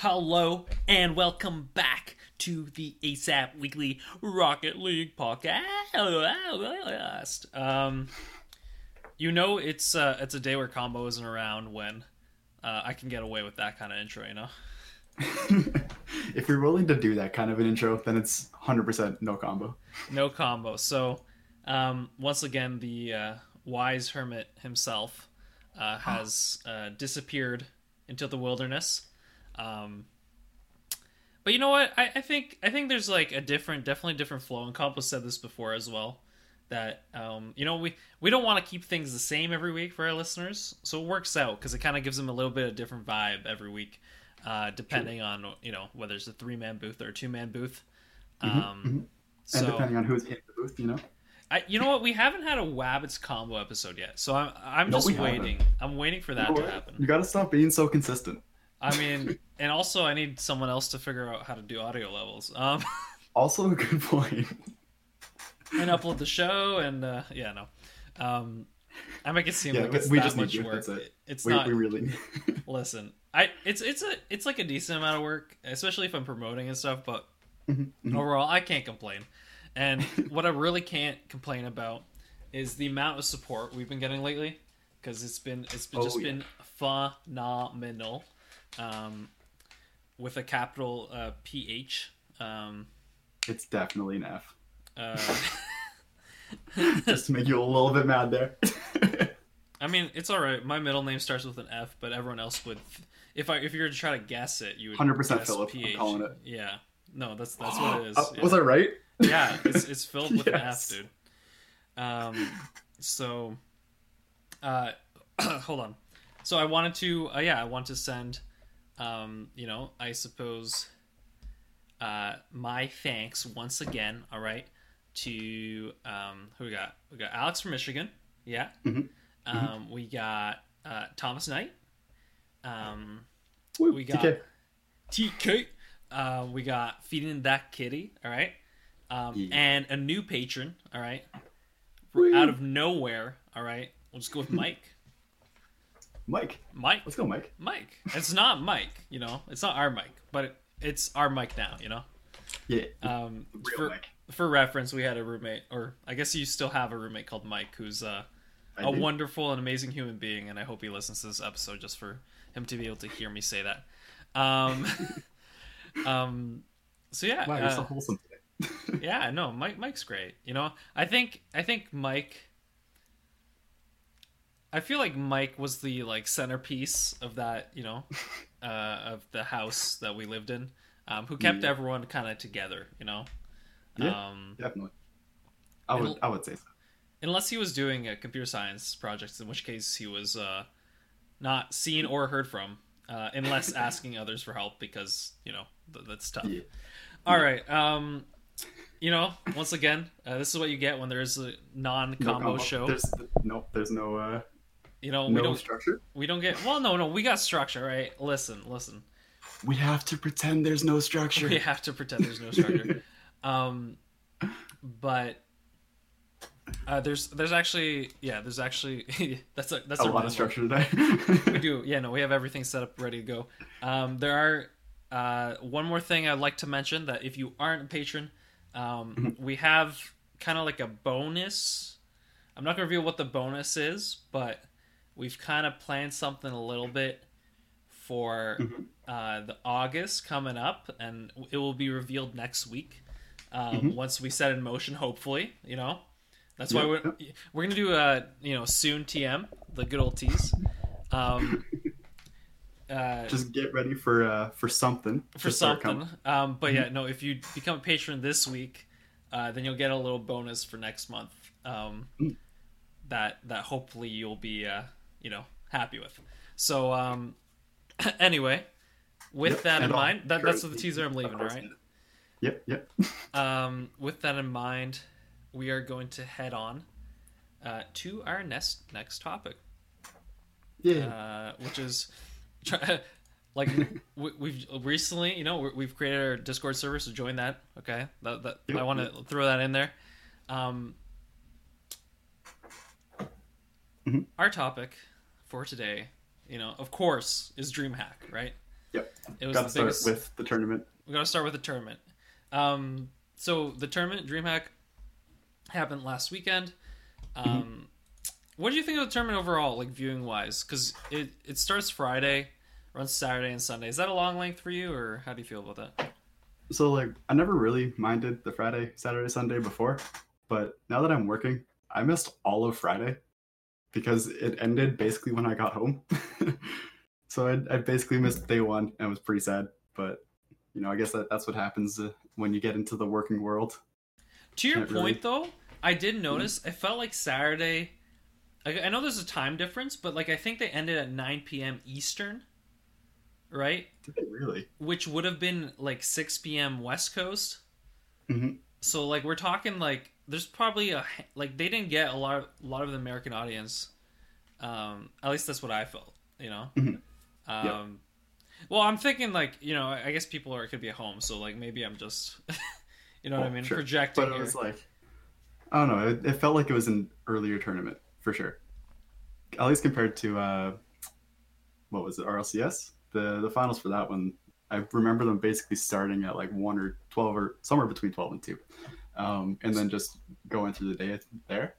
Hello and welcome back to the ASAP Weekly Rocket League podcast. Um, you know it's uh, it's a day where combo isn't around when uh, I can get away with that kind of intro. You know. if you're willing to do that kind of an intro, then it's 100% no combo. No combo. So, um, once again, the uh, wise hermit himself uh, has uh, disappeared into the wilderness. Um, but you know what? I, I think I think there's like a different, definitely different flow. And Compo said this before as well. That um, you know we we don't want to keep things the same every week for our listeners, so it works out because it kind of gives them a little bit of different vibe every week, uh, depending on you know whether it's a three man booth or a two man booth. Um, mm-hmm. And depending on who's in the booth, you know? I, you know what? We haven't had a Wabbits combo episode yet, so I'm I'm No, just we haven't. waiting. I'm waiting for that to happen. You gotta stop being so consistent. I mean, and also I need someone else to figure out how to do audio levels. Um, Also, a good point. and upload the show, and uh, yeah, no. Um, I make it seem Yeah, like it's we that just need much you, work. it. It's We, not. we really need. Listen, I it's it's a it's like a decent amount of work, especially if I'm promoting and stuff. But Mhm, mhm. overall, I can't complain. And what I really can't complain about is the amount of support we've been getting lately, because it's been it's been, Oh, just yeah. been phenomenal, um, with a capital uh, PH. Um, It's definitely an F. uh, Just to make you a little bit mad there. I mean, it's all right. My middle name starts with an F, but everyone else would. If I if you were to try to guess it, you would 100% guess Philip, I'm calling it. Yeah, no, that's that's what it is. Uh, yeah. Was I right? yeah, it's it's filled with Yes. an F, dude. Um, so, uh, hold on. So I wanted to, uh, yeah, I want to send, um, you know, I suppose, uh, my thanks once again. All right, to um, who we got? We got Alex from Michigan. Yeah. Mhm. Um, we got uh, Thomas Knight. Um, Woo, We got- TK. TK. Uh, we got feeding that kitty. All right, um, Yeah. and a new patron. All right, Woo. out of nowhere. All right, we'll just go with Mike. Mike. Mike. Let's go, Mike. Mike. It's not Mike. You know, it's not our Mike, but it, it's our Mike now. You know. Yeah. Um, Real for Mike. for reference, we had a roommate, or I guess you still have a roommate called Mike, who's uh, a do. wonderful and amazing human being, and I hope he listens to this episode just for him to be able to hear me say that. Um, um, so yeah, Wow, you're uh, so wholesome today. yeah, no, Mike, Mike's great. You know, I think, I think Mike. I feel like Mike was the like centerpiece of that, you know, uh, of the house that we lived in, um, who kept Yeah. everyone kind of together, you know. Yeah. Um, Definitely. I would. It'll- I would say so. unless he was doing a computer science project, in which case he was uh, not seen or heard from, uh, unless asking others for help because you know th- that's tough. Yeah. All right, um, you know, once again, uh, this is what you get when there's a non-combo No combo. show. There's no. There's no. Uh, you know, we don't structure. we don't get well. No, no, we got structure, right? Listen, listen. We have to pretend there's no structure. We have to pretend there's no structure. um, but. Uh, there's there's actually yeah there's actually that's a that's a a lot of structure today. we do yeah no we have everything set up ready to go um, there are uh, one more thing i'd like to mention that if you aren't a patron um, we have kind of like a bonus i'm not going to reveal what the bonus is but we've kind of planned something a little bit for Mhm. uh, the august coming up and it will be revealed next week um, Mhm. once we set in motion hopefully you know that's why Yeah, we're, we're gonna do a you know soon tm the good old tease um, uh, Just get ready for uh for something. for something. Um, but yeah, no, if you become a patron this week, uh, then you'll get a little bonus for next month. Um, Mm. that that hopefully you'll be uh, you know happy with. So um, anyway, with Yep, that in mind, that, that's the teaser I'm leaving. Of All course. right. Yep. Yep. Um, with that in mind, we are going to head on uh, to our next next topic. Yeah. uh, which is try, like we, we've recently, you know, we- we've created our Discord server, so join that. Okay, that, that I want to throw that in there. Um, Mhm. Our topic for today, you know, of course, is DreamHack, right? Yep. It was Got to the start biggest. with the tournament. we got to start with the tournament. Um, so the tournament DreamHack happened last weekend. Um, What do you think of the tournament overall, like viewing wise? Because it it starts Friday, runs Saturday and Sunday. Is that a long length for you, or how do you feel about that? So like I never really minded the Friday, Saturday, Sunday before, but now that I'm working, I missed all of Friday because it ended basically when I got home. so I, I basically missed day one and it was pretty sad. But you know, I guess that, that's what happens uh, when you get into the working world. To your Can't point, really- Mm-hmm. though, I did notice. I felt like Saturday. I, I know there's a time difference, but like I think they ended at 9 p.m. Eastern, right? Did they really? Which would have been like 6 p.m. West Coast. hmm So like we're talking like there's probably a like they didn't get a lot of a lot of the American audience. Um, at least that's what I felt. You know. Mhm. Um, Well, I'm thinking like you know I guess people are could be at home, so like maybe I'm just. You know what I mean? sure. Projecting But it here. was like, I don't know. It, it felt like it was an earlier tournament for sure. At least compared to uh, what was it, RLCS? The the finals for that one. I remember them basically starting at like one or twelve or somewhere between twelve and two, um, and then just going through the day there.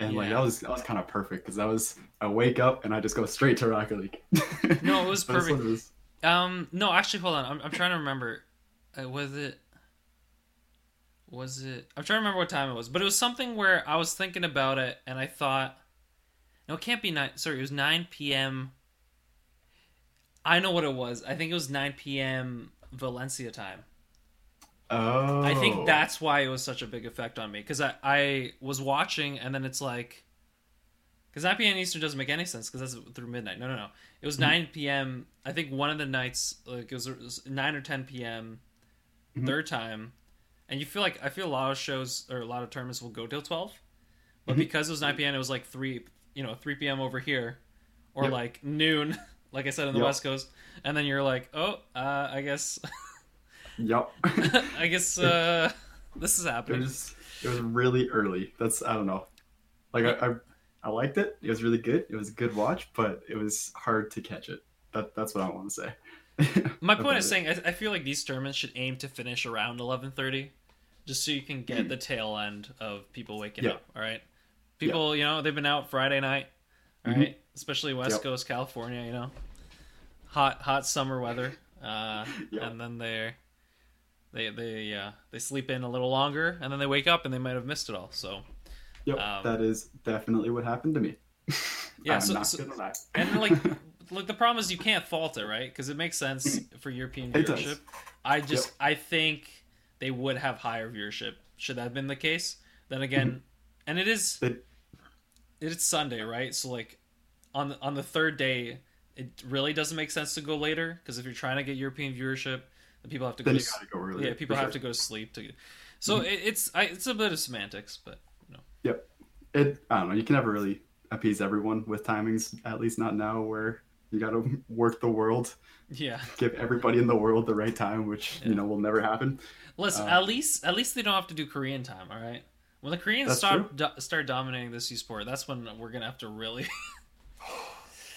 And like that was that was kind of perfect because that was I wake up and I just go straight to Rocket League. No, it was perfect. was. Um, no, actually, hold on. I'm, I'm trying to remember. Uh, was it? Was it? I'm trying to remember what time it was, but it was something where I was thinking about it, and I thought, no, it can't be nine. Sorry, it was 9 p.m. I know what it was. I think it was 9 p.m. Valencia time. Oh, I think that's why it was such a big effect on me because I, I was watching and then it's like because 9 p.m. Eastern doesn't make any sense because that's through midnight. No, no, no. It was 9 p.m. I think one of the nights like it was, it was 9 or 10 p.m. Mhm. third time, and you feel like I feel a lot of shows or a lot of tournaments will go till 12, but Mhm. because it was 9 p.m. it was like three you know 3 p.m. over here or Yep. like noon like I said in the Yep. West Coast, and then you're like oh uh, I guess Yup. I guess uh, this is It happening. was it was really early. That's I don't know. Like I, I I liked it. It was really good. It was a good watch, but it was hard to catch it. That that's what I want to say. My point is it. saying I, I feel like these tournaments should aim to finish around eleven thirty, just so you can get the tail end of people waking Yeah. up. All right, people, you know, they've been out Friday night, all Mhm. right, especially West Yep. Coast California. You know, hot hot summer weather, uh, Yep. and then they they they uh, they sleep in a little longer, and then they wake up and they might have missed it all. So Yep, um, that is definitely what happened to me. Yeah, so- so- and like look the problem is you can't fault it right? Because it makes sense for european It viewership. I just i think they would have higher viewership should that have been the case. Then again and it is They- it's sunday right? So like on the, on the third day it really doesn't make sense to go later because if you're trying to get european viewership then people have to go to you go earlier. yeah people have sure. to go to sleep to so it, it's I, it's a bit of semantics but no. Yep. It I don't know. You can never really appease everyone with timings. At least not now, where you gotta work the world, yeah give everybody in the world the right time, which Yeah. you know will never happen. Listen, Uh, at least at least they don't have to do Korean time. All right. When the Koreans start do, start dominating this e-sport, that's when we're gonna have to really.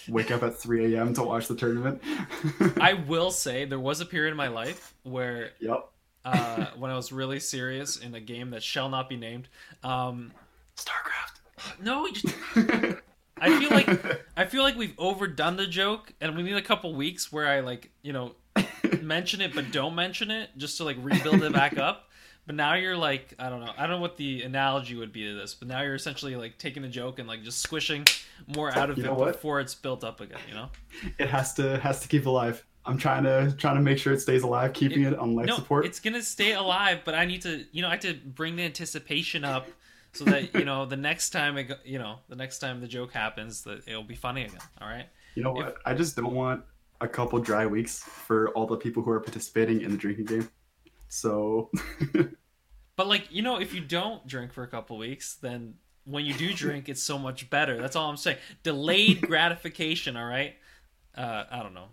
Wake up at 3 a.m. to watch the tournament. I will say there was a period in my life where yep. uh, when I was really serious in a game that shall not be named. Um, Starcraft. no, just, I feel like I feel like we've overdone the joke, and we need a couple weeks where I like you know mention it but don't mention it just to like rebuild it back up. But now you're like I don't know I don't know what the analogy would be to this, but now you're essentially like taking a joke and like just squishing more out of You it before it's built up again. You know? it has to has to keep alive. I'm trying to trying to make sure it stays alive, keeping it, on life no, support. it's gonna stay alive, but I need to you know I have to bring the anticipation up so that you know the next time it go, you know the next time the joke happens that it'll be funny again. All right. You know what? I just don't want a couple dry weeks for all the people who are participating in the drinking game. So But like you know, if you don't drink for a couple weeks, then when you do drink, it's so much better. That's all I'm saying. Delayed gratification. All right. Uh, I don't know.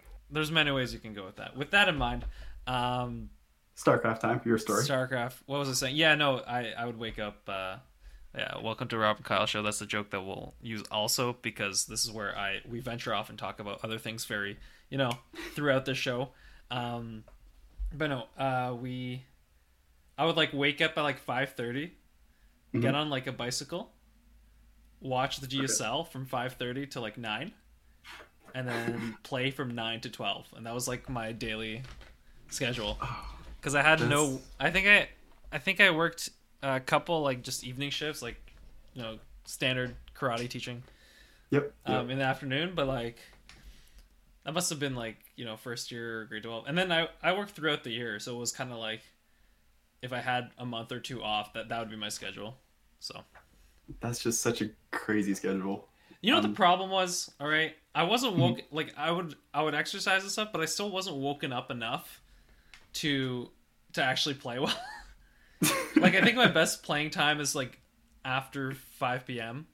There's many ways you can go with that. With that in mind, um, StarCraft time, for your story. StarCraft. What was I saying? Yeah, no, I I would wake up uh, Yeah, welcome to Rob and Kyle show. That's a joke that we'll use also because this is where I we venture off and talk about other things very, you know, throughout the show. Um, but no, uh, we, I would like wake up at like five thirty, get on like a bicycle, watch the GSL from five thirty to like nine, and then play from nine to twelve, and that was like my daily schedule. Because I had no, I think I, I think I worked a couple like just evening shifts, like, you know, standard karate teaching Yep. yep. um, in the afternoon, but like that must have been like you know first year grade twelve, and then I I worked throughout the year, so it was kind of like if I had a month or two off, that that would be my schedule. So That's just such a crazy schedule. you know what Um, the problem was? All right, I wasn't woke like I would I would exercise and stuff, but I still wasn't woken up enough to to actually play well. like I think my best playing time is like after five p.m.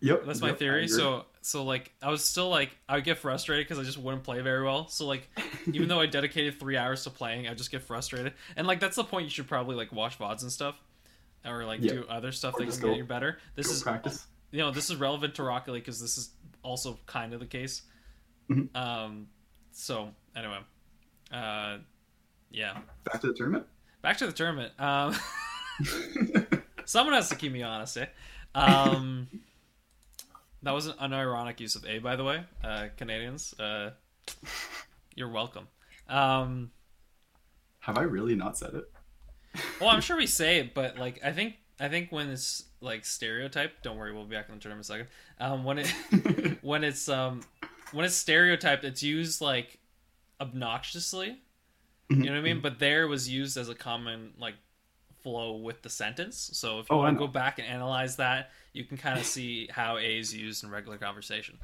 Yep. That's my yep, theory. So so like I was still like I would get frustrated because I just wouldn't play very well. So like even though I dedicated three hours to playing, I just get frustrated. And like that's the point you should probably like watch vods and stuff, or like do other stuff Or that can go- get you better. This is practice. you know this is relevant to Rocket League because this is also kind of the case. Mhm. Um. So anyway, uh, yeah. Back to the tournament. Back to the tournament. Um. Someone has to keep me honest, eh? Um, that was an unironic use of A, by the way, uh, Canadians. Uh, you're welcome. Um, Have I really not said it? well, I'm sure we say it, but like, I think I think when it's like stereotyped, don't worry, we'll be back in the tournament in a second. Um, when it when it's um when it's stereotyped, it's used like obnoxiously. You know what I mean? But there was used as a common like flow with the sentence. So if you Oh, want to go back and analyze that, you can kind of see how A is used in regular conversation.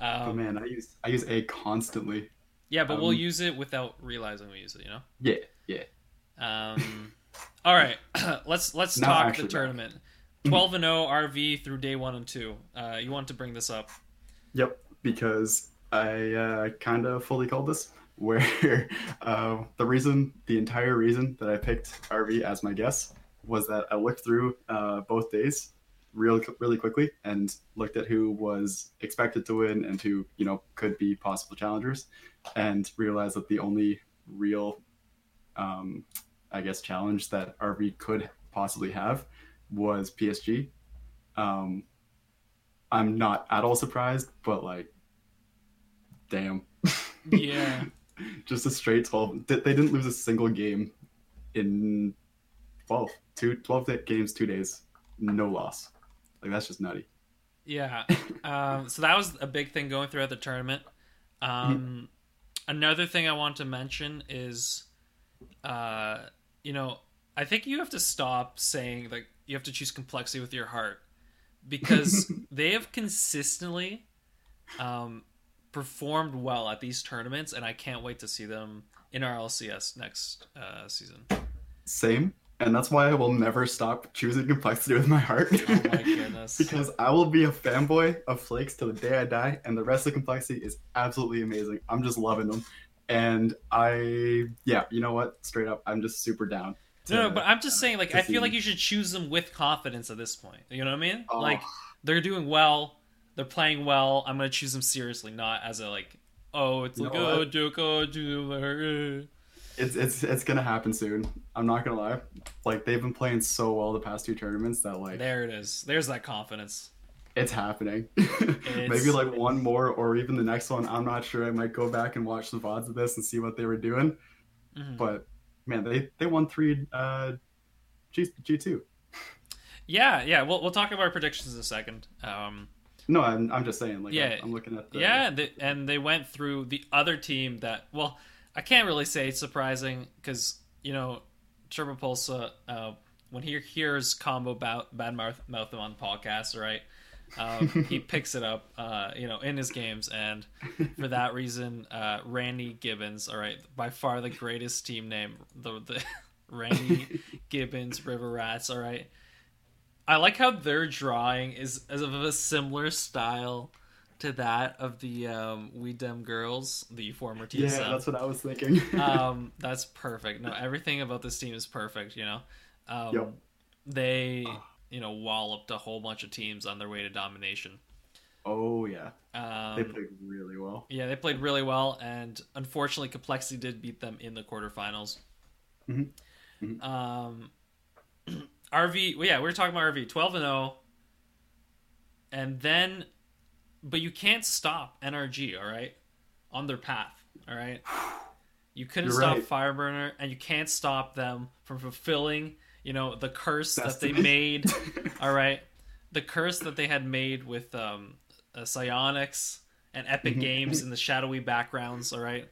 oh Um, man, I use I use a constantly. yeah, but we'll um, use it without realizing we use it. You know. Yeah, yeah. Um, all right, let's let's Now talk the tournament. Twelve and zero RV through day one and two. Uh, you want to bring this up? Yep, because I uh, kind of fully called this. Where uh, the reason, the entire reason that I picked RV as my guess was that I looked through uh, both days real really quickly and looked at who was expected to win and who you know could be possible challengers, and realized that the only real, um, I guess, challenge that RV could possibly have was PSG. Um, I'm not at all surprised, but like, damn, Yeah. just a straight 12. They they didn't lose a single game in 12, two, 12 games, two days, no loss. Like, that's just nutty. Yeah. Um, so that was a big thing going throughout the tournament. Um, Another thing I want to mention is, uh, you know, I think you have to stop saying like you have to choose complexity with your heart because they have consistently um, performed well at these tournaments, and I can't wait to see them in RLCS next uh, season. Same. And that's why I will never stop choosing complexity with my heart. Oh my goodness. because I will be a fanboy of Flakes till the day I die, and the rest of complexity is absolutely amazing. I'm just loving them. And I, yeah, you know what? Straight up, I'm just super down. No, no, but I'm just uh, saying, like, I feel like you should choose them with confidence at this point. You know what I mean? Oh. Like, they're doing well, they're playing well. I'm gonna choose them seriously, not as a like, oh, it's You like, oh, oh, do It's it's it's gonna happen soon. I'm not gonna lie. Like they've been playing so well the past two tournaments that like There it is. There's that confidence. it's happening. Maybe like one more or even the next one. I'm not sure. I might go back and watch the vods of this and see what they were doing. Mhm. But man, they they won three uh G G two. Yeah, yeah. We'll we'll talk about our predictions in a second. Um, No, I'm I'm just saying. Like Yeah. I'm, I'm looking at the yeah, they, and they went through the other team that. Well, I can't really say it's surprising because you know, Turbopolsa, uh, when he hears combo ba- bad mouth mouth on the podcast, right? Um, he picks it up, uh, you know, in his games, and for that reason, uh, Randy Gibbons, all right, by far the greatest team name, the the Randy Gibbons River Rats, all right. I like how their drawing is as of a similar style to that of the um, We Dem Girls, the former team. Yeah, that's what I was thinking. um, that's perfect. No, everything about this team is perfect. You know, um, Yep. they you know walloped a whole bunch of teams on their way to domination. Oh yeah, Um, they played really well. yeah, they played really well, and unfortunately, Complexity did beat them in the quarterfinals. Mhm. Mhm. Um, RV, well, yeah, we were talking about RV, twelve and zero, and then, but you can't stop NRG, all right, on their path, all right. You couldn't You're stop right. Fireburner, and you can't stop them from fulfilling, you know, the curse that they made. all right, the curse that they had made with um, uh, Psyonix and Epic Mhm. Games in the shadowy backgrounds. All right,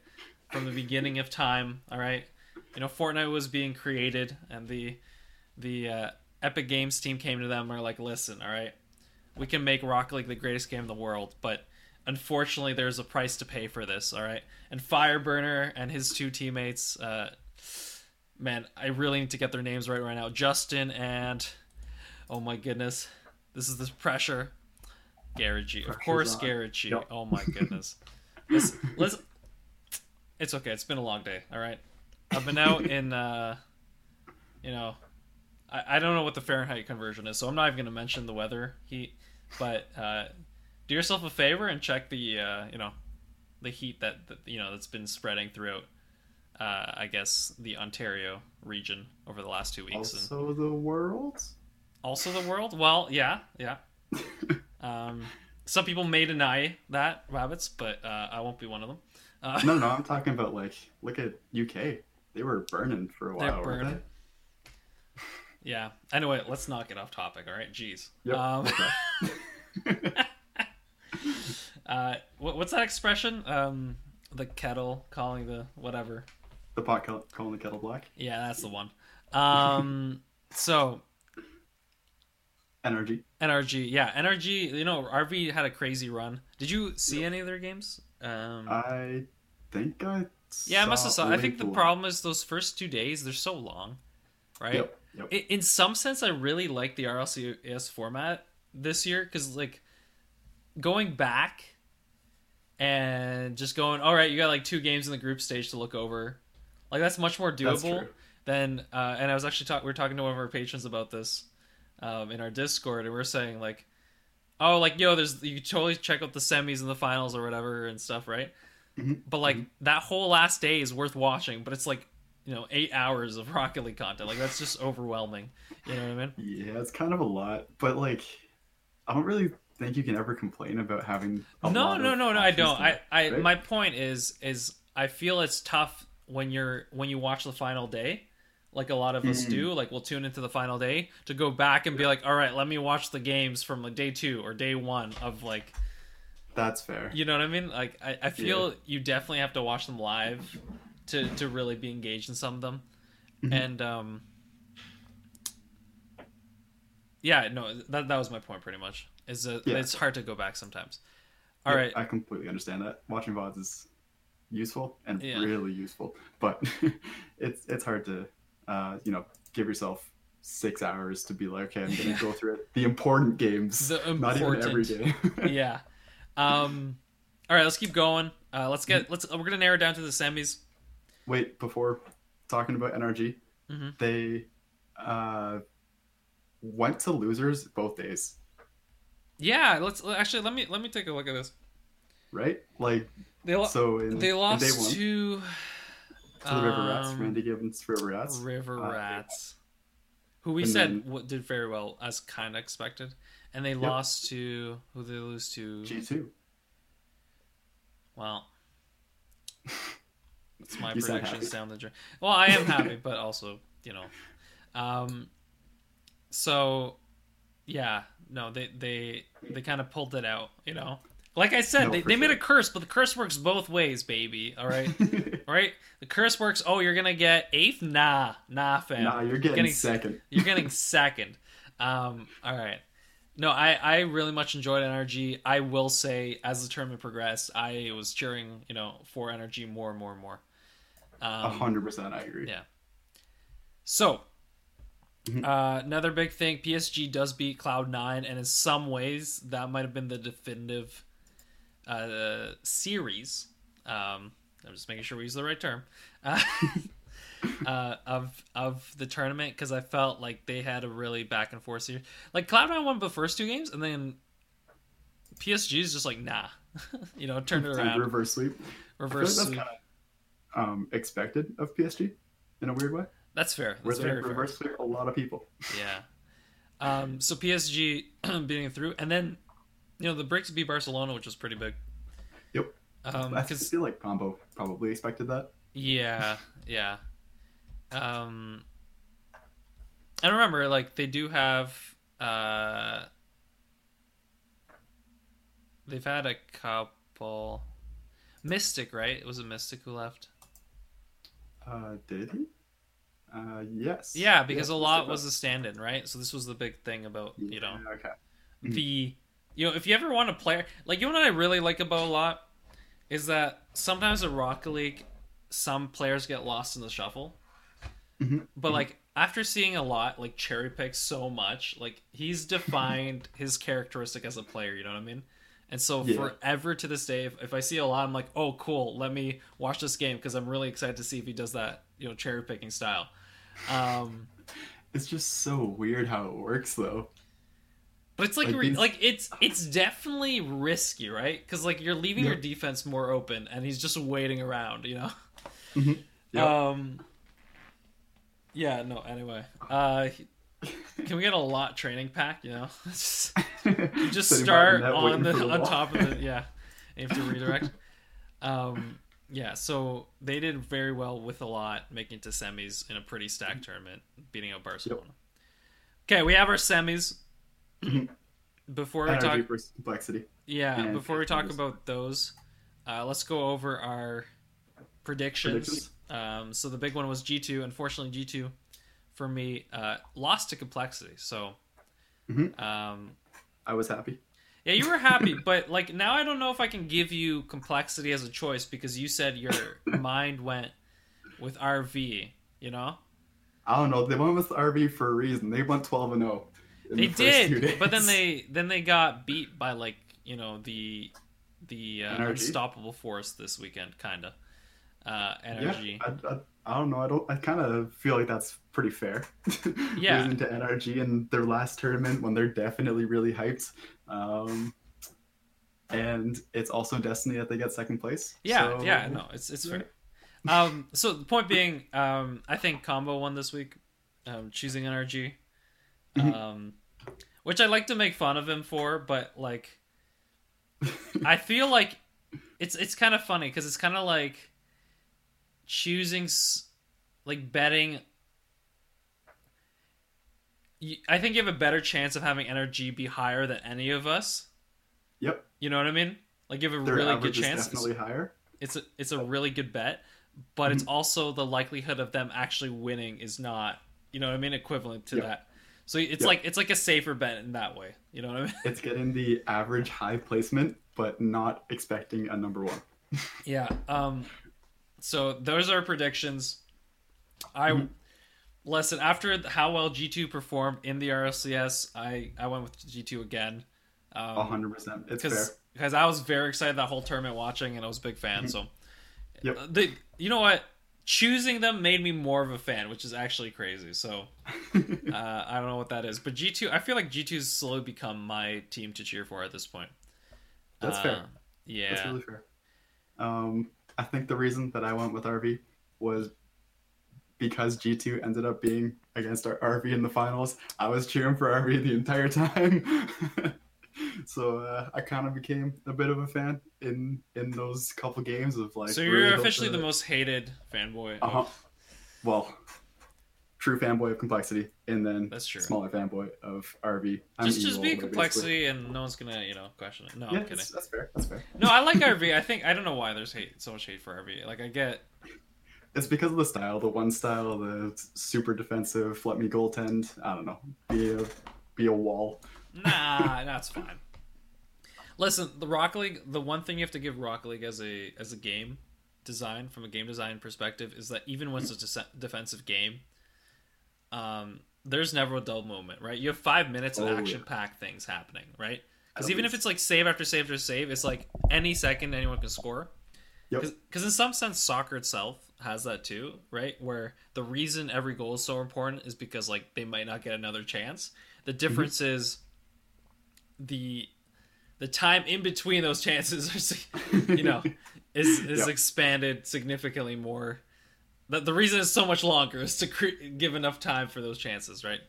from the beginning of time. All right, you know, Fortnite was being created, and the the uh, Epic Games team came to them and were like, "Listen, all right, we can make Rocket League the greatest game in the world, but." Unfortunately, there's a price to pay for this. All right, and Fireburner and his two teammates, uh, man, I really need to get their names right right now. Justin and oh my goodness, this is the pressure. Garrett G, of Pressure's course, on. Garrett Yep. Oh my goodness. let's, let's. It's okay. It's been a long day. All right, I've been out in, uh, you know, I, I don't know what the Fahrenheit conversion is, so I'm not even gonna mention the weather heat. But uh, do yourself a favor and check the, uh, you know, the heat that, that you know that's been spreading throughout. Uh, I guess the Ontario region over the last two weeks, and also the world. also the world. Well, yeah, yeah. Um, some people may deny that rabbits, but uh, I won't be one of them. Uh, no, no, I'm talking about like look at UK. They were burning for a They're while. weren't burning. Yeah. Anyway, let's not get off topic. All right. Jeez. Yep, Um, they? uh, what, what's that expression? Um, the kettle calling the whatever. the pot call- calling the kettle black. Yeah, that's the one. Um, so Energy. NRG, yeah, NRG. You know, RV had a crazy run. Did you see any of their games? Um, I think I. Yeah, I must have saw. I think the problem is those first two days they're so long, right? Yep. Yep. In some sense, I really like the RLCS format this year because, like, going back and just going, all right, you got like two games in the group stage to look over, like that's much more doable than. Uh, and I was actually talking. We were talking to one of our patrons about this um, in our Discord, and we are saying like, oh, like yo, there's you totally check out the semis and the finals or whatever and stuff, right? Mhm. But like that whole last day is worth watching, but it's like you know eight hours of Rocket League content. Like that's just overwhelming. You know what I mean? Yeah, it's kind of a lot, but like, I don't really think you can ever complain about having. No, no, no, no. I don't. I, I, my point is, is I feel it's tough when you're when you watch the final day, like a lot of us Mhm. do. Like we'll tune into the final day to go back and be like, all right, let me watch the games from like day two or day one of like, That's fair. you know what I mean? Like I, I feel you definitely have to watch them live to to really be engaged in some of them, Mhm. and um. Yeah, no, that that was my point pretty much. Is that Yeah. it's hard to go back sometimes. All Yeah, right, I completely understand that. Watching VODs is useful and Yeah. really useful, but it's it's hard to, uh, you know, give yourself six hours to be like, okay, I'm gonna Yeah. go through it. The important games, The not even every game. yeah. Um. All right, let's keep going. Uh, let's get let's we're gonna narrow down to the semis. Wait, before talking about NRG, Mhm. they uh, went to losers both days, Yeah, let's actually let me let me take a look at this. right? Like, They lo- so in, they lost day one, to to the River Rats, um, Randy Gibbons River Rats. River Uh, Rats, who we said then- did very well as kind of expected, and they lost to who they lose to? G two. Well, that's my You sound predictions down the drain. Well, I am happy, but also, you know, um, so yeah, no, they they they kind of pulled it out, you know. Like I said, No, they, they made a curse, but the curse works both ways, baby. All right, all right. The curse works. Oh, you're gonna get eighth? Nah, nah, fam. nah, you're getting, Getting- second. You're getting second. Um, all right. No, I, I really much enjoyed NRG. I will say, as the tournament progressed, I was cheering, you know, for NRG more and more and more. A Um, hundred percent, I agree. yeah. So, Mhm. uh, another big thing: PSG does beat Cloud Nine, and in some ways, that might have been the definitive uh, series. Um, I'm just making sure we use the right term. Uh, uh, of of the tournament because I felt like they had a really back and forth series. Like Cloud9 won the first two games, and then PSG is just like nah, you know, turn it around, reverse sweep. Like reverse. sweep. kind of um, expected of PSG in a weird way. That's fair. Where That's they very fair. reverse sweep a lot of people. Yeah. Um, so PSG beating it through, and then you know the break to beat Barcelona, which was pretty big. Yep. Um, I feel like Combo probably expected that. Yeah, yeah. Um, and remember, like they do have, uh, they've had a couple. Mystic, right? It was a Mystic who left. Uh, did he? Uh, yes. Yeah, because Yes, a lot was a stand-in, right? So this was the big thing about you know okay. The you know if you ever want to play like you know what I really like about a lot is that sometimes in Rocket League some players get lost in the shuffle. Mhm. But like after seeing a lot like cherry pick so much, like he's defined his characteristic as a player, you know what I mean? And so Yeah. forever to this day, if, if I see a lot, I'm like, oh, cool. Let me watch this game because I'm really excited to see if he does that, you know, cherry picking style. Um, It's just so weird how it works, though. But it's like Like re- these- like it's it's definitely risky, right? Because like you're leaving your defense more open, and he's just waiting around, you know. Mhm. Yep. Um. Yeah. No. Anyway, uh, can we get a lot training pack? You know, just, you just start on the, the on top of the yeah. You have to redirect. um. Yeah. So they did very well with a lot, making it to semis in a pretty stacked tournament, beating out Barcelona. Okay, we have our semis. Before we Energy talk, complexity. yeah, and before we talk about those, uh, let's go over our predictions. Predictions? Um, so the big one was G two. Unfortunately, G two for me uh, lost to complexity. So, Mhm. um, I was happy. yeah, you were happy, but like now I don't know if I can give you complexity as a choice because you said your mind went with RV. You know, I don't know. They went with RV for a reason. They went 12 and 0. in they the did, but then they then they got beat by like you know the the uh, unstoppable force this weekend, kind of. Uh, energy. Yeah, I, I, I don't know. I don't. I kind of feel like that's pretty fair. Yeah. Losing to NRG in their last tournament when they're definitely really hyped. Um, and it's also destiny that they get second place. Yeah, so- yeah, no, it's it's Yeah. fair. Um, so the point being, um, I think combo won this week, um, choosing NRG, Mhm. um, which I like to make fun of him for, but like, I feel like it's it's kind of funny because it's kind of like choosing, like betting. I think you have a better chance of having NRG be higher than any of us. Yep. You know what I mean? Like you have a Their really good chance. definitely higher. it's a it's a really good bet, but it's also the likelihood of them actually winning is not you know what I mean equivalent to Yep. that. So it's Yep. like it's like a safer bet in that way. You know what I mean? It's getting the average high placement, but not expecting a number one. Yeah. Um. So those are predictions. I Mhm. listen after how well G two performed in the RLCS. I I went with G two again. A Um, hundred percent. It's fair. because I was very excited that whole tournament watching, and I was a big fan. So, Yep. Uh, they, you know what? Choosing them made me more of a fan, which is actually crazy. So, uh, I don't know what that is, but G two, I feel like G two's slowly become my team to cheer for at this point. That's Uh, fair. Yeah. That's really fair. Um, I think the reason that I went with RV was because G2 ended up being against our RV in the finals. I was cheering for RV the entire time. so uh, I kind of became a bit of a fan in in those couple games of like. so you're hope officially the most hated fanboy. Uh-huh. Of, Well, true fanboy of complexity, and then That's true. smaller fanboy of RV. I'm just just be basically. complexity, and no one's gonna you know question it. No, Yeah, I'm kidding. that's, that's fair. That's fair. No, I like RV. I think I don't know why there's hate so much hate for RV. Like I get It's because of the style, the one style, the super defensive, let me goaltend. I don't know, be a be a wall. Nah, that's fine. Listen, the Rocket League. The one thing you have to give Rock League as a as a game design from a game design perspective is that even when it's a dece- defensive game, um, there's never a dull moment, right? You have five minutes of Oh, yeah. action packed things happening, right? Because even if it's like save after save after save, it's like any second anyone can score. Yep. Because in some sense, soccer itself has that too, right? Where the reason every goal is so important is because like they might not get another chance. The Mm-hmm. difference is the the time in between those chances are, you know, is is Yep. expanded significantly more. The, the reason it's so much longer is to cre- give enough time for those chances, right?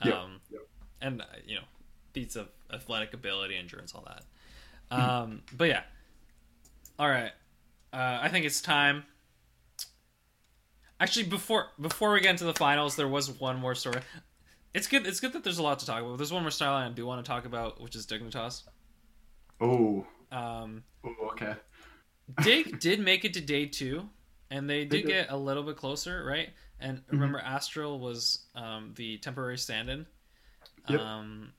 Um, Yep. and uh, you know, beats of athletic ability, endurance, all that. Hmm. Um, but yeah, all right. Uh, I think it's time. Actually, before before we get into the finals, there was one more story. It's good. It's good that there's a lot to talk about. There's one more storyline I do want to talk about, which is Dignitas. Oh. Um, Oh, okay. Dig did make it to day two, and they did. Mm-hmm. get a little bit closer, right? And remember, Astral was um, the temporary stand-in. Yep. Um,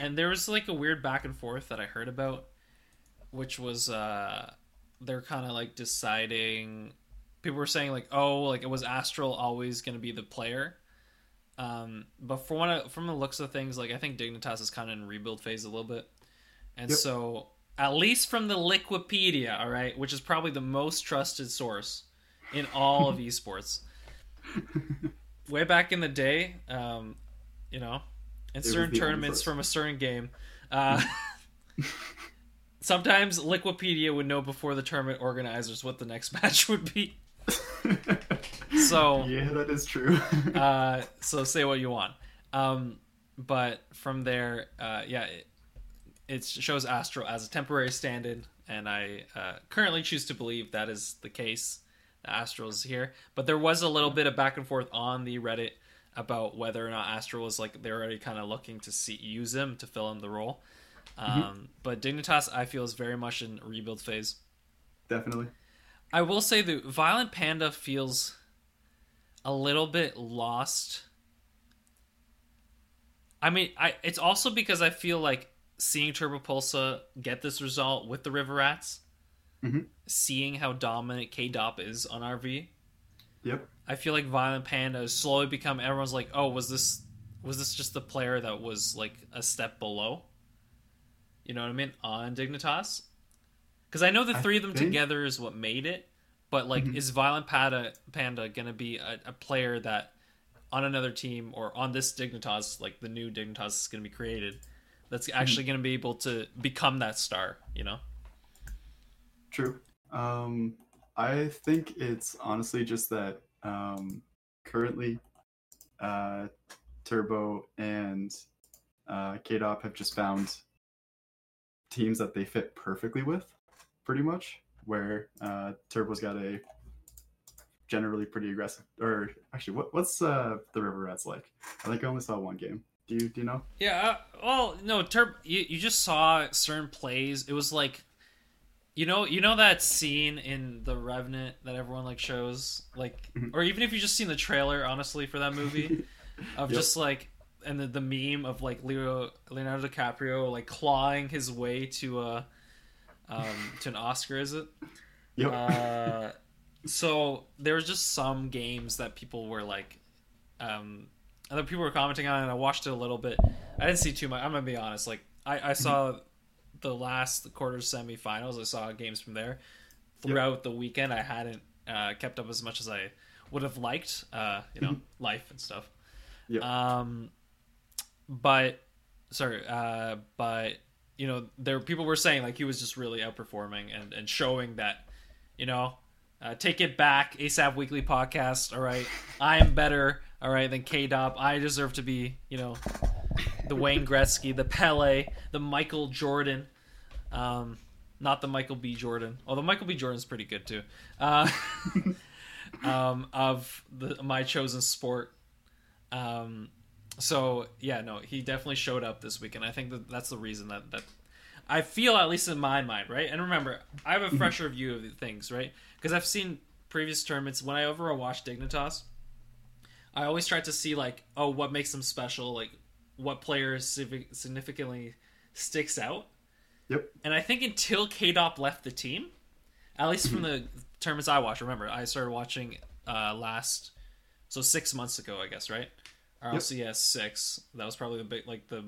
and there was like a weird back and forth that I heard about, which was uh, they're kind of like deciding. People were saying like, oh, like it was Astral always going to be the player. Um, but from what I, from the looks of things, like I think Dignitas is kind of in rebuild phase a little bit, and Yep. so at least from the Liquipedia, all right, which is probably the most trusted source in all of esports. Way back in the day, um, you know, in was certain tournaments from a certain game, uh, sometimes Liquipedia would know before the tournament organizers what the next match would be. So yeah, that is true. uh, so say what you want. Um, but from there, uh, yeah, it, it shows Astro as a temporary stand-in, and I uh, currently choose to believe that is the case. Astro is here, but there was a little bit of back and forth on the Reddit about whether or not Astro was like they're already kind of looking to see use him to fill in the role. Um, But Dignitas, I feel, is very much in rebuild phase. Definitely. I will say the Violent Panda feels a little bit lost. I mean, I it's also because I feel like seeing Turbopolsa get this result with the River Rats, Mhm. seeing how dominant Kaydop is on RV, Yep. I feel like Violent Panda has slowly become everyone's like, oh, was this was this just the player that was like a step below? You know what I mean on Dignitas? Because I know the I three of them think- together is what made it, but like, Mhm. is Violent Panda Panda gonna be a, a player that on another team or on this Dignitas, like the new Dignitas is gonna be created, that's actually gonna be able to become that star? You know? True. Um, I think it's honestly just that um, currently uh, Turbo and uh, Kaydop have just found teams that they fit perfectly with, pretty much. Where uh, Turbo's got a generally pretty aggressive, or actually, what what's uh, the River Rats like? I think I only saw one game. Do you do you know? Yeah, uh, well, no, Turb, you, you just saw certain plays. It was like, you know, you know that scene in The Revenant that everyone like shows, like, Mhm. or even if you just seen the trailer, honestly, for that movie, of Yep. just like, and the, the meme of like Leo Leonardo DiCaprio like clawing his way to a, um, to an Oscar, is it? Yep. Uh, so there was just some games that people were like, um, other people were commenting on, it, and I watched it a little bit. I didn't see too much. I'm gonna be honest. Like I, I saw the last quarter semifinals. I saw games from there. Throughout the weekend, I hadn't uh, kept up as much as I would have liked. Uh, you know, life and stuff. Yep. Um, but sorry, uh, but you know, there people were saying like he was just really outperforming and and showing that, you know, uh, take it back, ASAP Weekly podcast. All right, I am better. All right, than Kaydop. I deserve to be, you know, the Wayne Gretzky, the Pele, the Michael Jordan. Um, not the Michael B. Jordan. Although Michael B. Jordan's pretty good too. Uh, um, of the my chosen sport. Um, so yeah, no, he definitely showed up this weekend. I think that that's the reason that that I feel at least in my mind, right? And remember, I have a fresher view of things, right? Because I've seen previous tournaments. when I watch Dignitas, I always try to see like, oh, what makes them special? Like, what player significantly sticks out? Yep. And I think until Kaydop left the team, at least from the tournaments I watched, remember, I started watching uh, last, so six months ago, I guess, right? RLCS six. That was probably the big, like the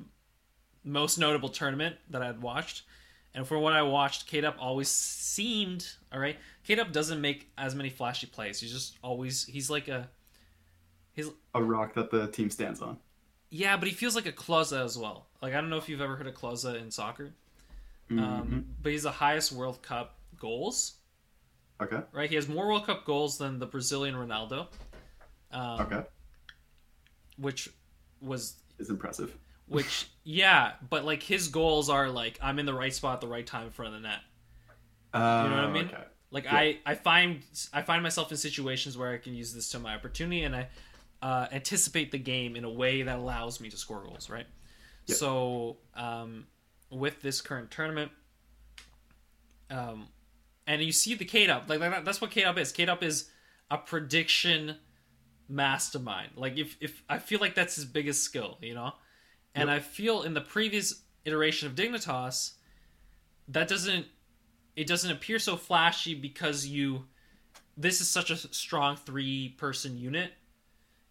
most notable tournament that I had watched. And for what I watched, Kaydop always seemed all right. Kaydop doesn't make as many flashy plays. He's just always he's like a he's A rock that the team stands on. yeah, but he feels like a Klose as well. Like I don't know if you've ever heard of Klose in soccer, Mhm. um, but he's the highest World Cup goals. okay. Right, he has more World Cup goals than the Brazilian Ronaldo. Um, Okay. which was Is impressive. Which yeah, but like his goals are like I'm in the right spot at the right time in front of the net. Uh, know what I mean? Okay. Like Yeah. I, I find I find myself in situations where I can use this to my opportunity, and I uh, anticipate the game in a way that allows me to score goals. Right. Yeah. So um, with this current tournament, um, and you see the Kaydop like that, that's what Kaydop is. Kaydop is a prediction mastermind. Like if if I feel like that's his biggest skill, you know, and Yep. I feel in the previous iteration of Dignitas, that doesn't it doesn't appear so flashy because you this is such a strong three person unit.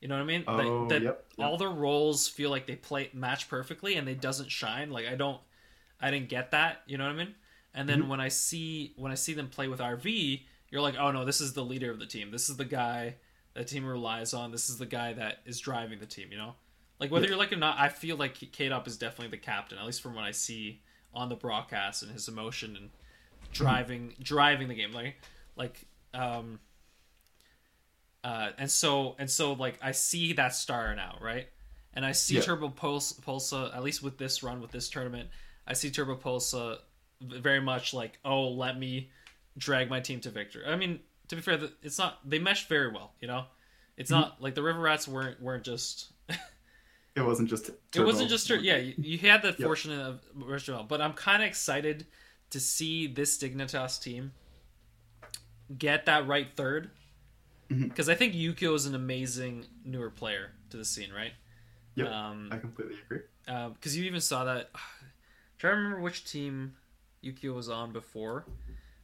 You know what I mean? That- Oh, that yep, yep. all their roles feel like they play match perfectly and they doesn't shine. Like I don't I didn't get that, you know what I mean? And then Mm-hmm. when I see when I see them play with RV, you're like, "Oh no, this is the leader of the team. This is the guy that team relies on. This is the guy that is driving the team, you know?" Like whether Yeah. you're like or not, I feel like Up is definitely the captain, at least from what I see on the broadcast and his emotion and driving driving the game like like um uh and so and so like I see that star now, right? And I see Yeah. Turbo Pulse Pulsa at least with this run with this tournament, I see Turbopolsa very much like, "Oh, let me drag my team to victory." I mean, to be fair, it's not they meshed very well, you know? It's not like the River Rats weren't weren't just It wasn't just. it wasn't just tur- yeah. You, you had the Yep. fortune of Ritual, but I'm kind of excited to see this Dignitas team get that right third because I think Yukio is an amazing newer player to the scene, right? Yep. Um, I completely agree. because you even saw that. Try to remember which team Yukio was on before,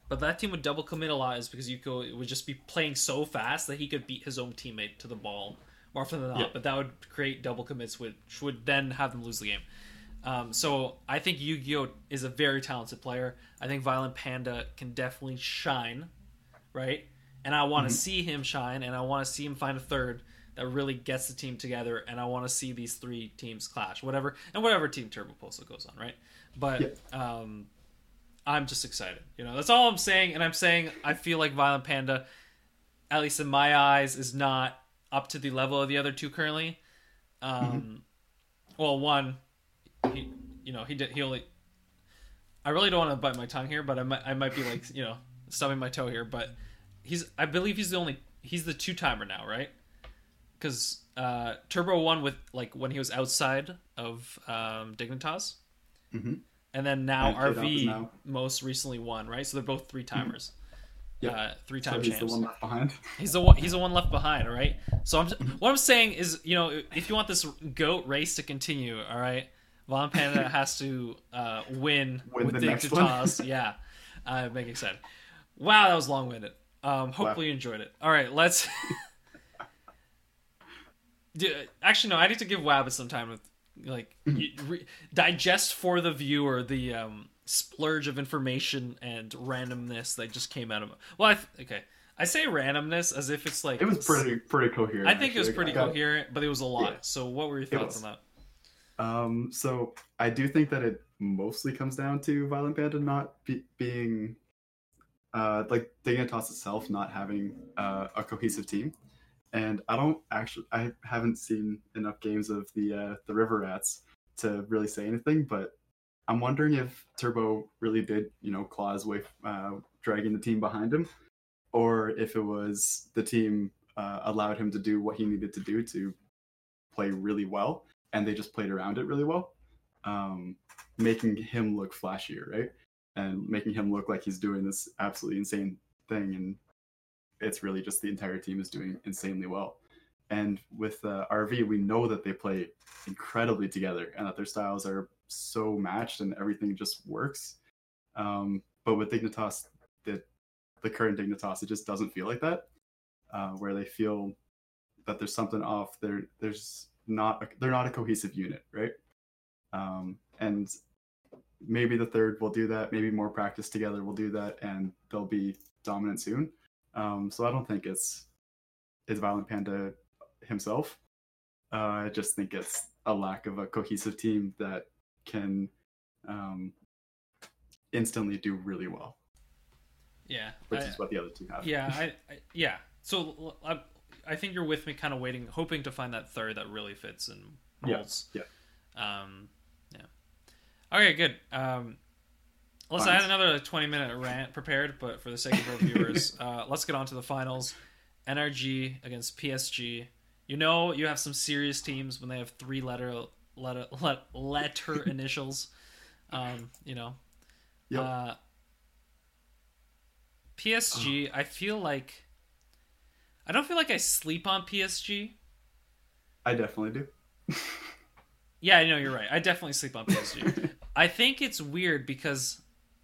but that team would double commit a lot is because Yukio would just be playing so fast that he could beat his own teammate to the ball more often than not. Yeah. But that would create double commits, which would then have them lose the game. Um, so I think Yukio is a very talented player. I think Violent Panda can definitely shine, right? And I want to Mhm. see him shine, and I want to see him find a third that really gets the team together. And I want to see these three teams clash, whatever, and whatever team Turbopolsa goes on, right? But um, I'm just excited. You know, that's all I'm saying. And I'm saying I feel like Violent Panda, at least in my eyes, is not up to the level of the other two currently. Um, Well, one, he, you know, he did. He only. I really don't want to bite my tongue here, but I might. I might be like, you know, stubbing my toe here. But he's. I believe he's the only. He's the two timer now, right? Because uh, Turbo won with like when he was outside of um, Dignitas, Mhm. and then now And Kaydop is RV now- most recently won, right? So they're both three timers. Yep. Uh, three So time he's champs. the one left behind. He's the one. He's the one left behind. All right. So I'm. What I'm saying is, you know, if you want this goat race to continue, all right, Violent Panda has to uh, win, Win with the next. Toss. Yeah, making excited. Wow, that was long winded. Um, hopefully you enjoyed it. All right, let's. Dude, actually, no. I need to give Wabbit some time with like re- digest for the viewer the um, splurge of information and randomness that just came out of. Well, I th- okay. I say randomness as if it's like It was pretty pretty coherent. I think it was pretty got- coherent, but it was a lot. Yeah. So, what were your thoughts on that? Um, so I do think that it mostly comes down to Violent Panda not be- being, uh, like Dignitas itself not having uh, a cohesive team, and I don't actually I haven't seen enough games of the uh, the River Rats to really say anything, but I'm wondering if Turbo really did you know claw his way uh, dragging the team behind him, or if it was the team uh, allowed him to do what he needed to do to play really well and they just played around it really well, um, making him look flashier, right? And making him look like he's doing this absolutely insane thing, and it's really just the entire team is doing insanely well. And with uh, RV, we know that they play incredibly together, and that their styles are so matched, and everything just works. Um, but with Dignitas, the the current Dignitas, it just doesn't feel like that, uh, where they feel that there's something off. There, there's not a, they're not a cohesive unit, right? Um, and maybe the third will do that. Maybe more practice together will do that, and they'll be dominant soon. Um, so I don't think it's it's Violent Panda himself. Uh, I just think it's a lack of a cohesive team that can um, instantly do really well, Yeah, which I- is what the other two have. yeah, I, I yeah. So I, I think you're with me, kind of waiting, hoping to find that third that really fits and Yeah, molds. yeah. Um, yeah. Okay, good. Um, listen, I had another 20 minute rant prepared, but for the sake of our viewers, uh, let's get on to the finals. NRG against PSG. You know, you have some serious teams when they have three letter letter let, letter initials. Um, you know, Yep. uh, PSG. I feel like I don't feel like I sleep on PSG. I definitely do. Yeah, I know you're right. I definitely sleep on PSG. I think it's weird because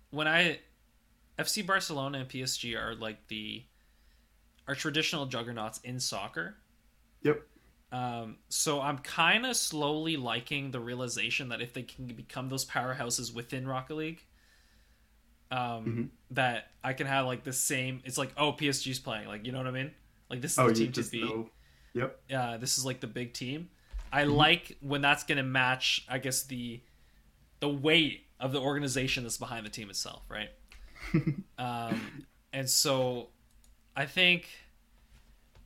when I FC Barcelona and PSG are like the are traditional juggernauts in soccer. Yep. Um, so I'm kind of slowly liking the realization that if they can become those powerhouses within Rocket League, um, Mhm. that I can have like the same. It's like oh PSG's playing, like you know what I mean? Like this is Oh, the team to beat know. Yep. uh, this is like the big team. I Mm-hmm. like when that's going to match, I guess the the weight of the organization that's behind the team itself, right? um, and so I think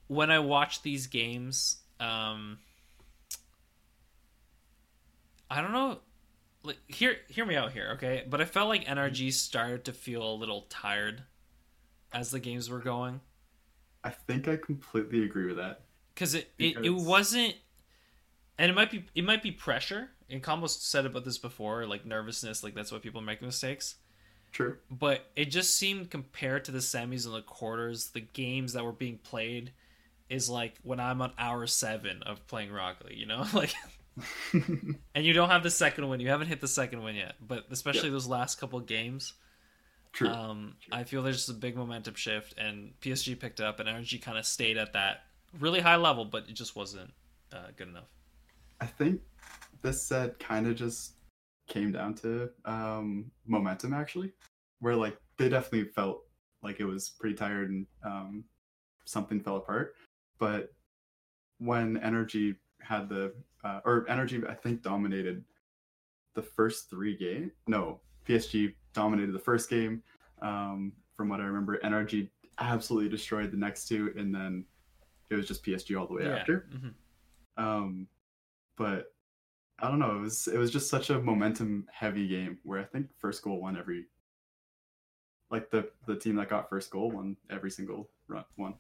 when I watch these games, um, I don't know. Like, hear hear me out here, okay? But I felt like NRG started to feel a little tired as the games were going I think I completely agree with that. because it, it, it wasn't and it might be it might be pressure and Combos said about this before like nervousness like that's why people make mistakes True. but it just seemed compared to the semis and the quarters the games that were being played is like when i'm on hour seven of playing rocket league you know like and you don't have the second win you haven't hit the second win yet but especially those last couple games True. um, I feel there's just a big momentum shift, and PSG picked up, and NRG kind of stayed at that really high level, but it just wasn't uh, good enough. I think this set kind of just came down to um, momentum, actually, where like they definitely felt like it was pretty tired and um, something fell apart. But when NRG had the uh, or NRG, I think dominated the first three game. No, PSG dominated the first game. Um, from what I remember, NRG absolutely destroyed the next two, and then it was just PSG all the way after. Mhm. Um, but I don't know. It was it was just such a momentum heavy game where I think first goal won every. Like the the team that got first goal won every single run one.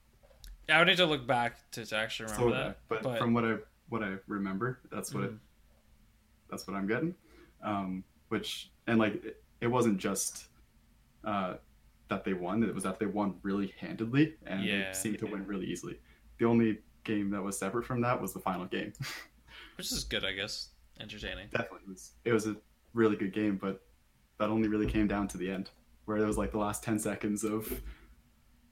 I would need to look back to, to actually remember So, that. but, but- from what I what I remember, that's what it, Mhm. that's what I'm getting. Um, which and like it, it wasn't just uh, that they won; it was that they won really handedly and Yeah, they seemed to yeah. win really easily. The only game that was separate from that was the final game. Which is good, I guess. Entertaining. definitely it was it was a really good game but that only really came down to the end where it was like the last 10 seconds of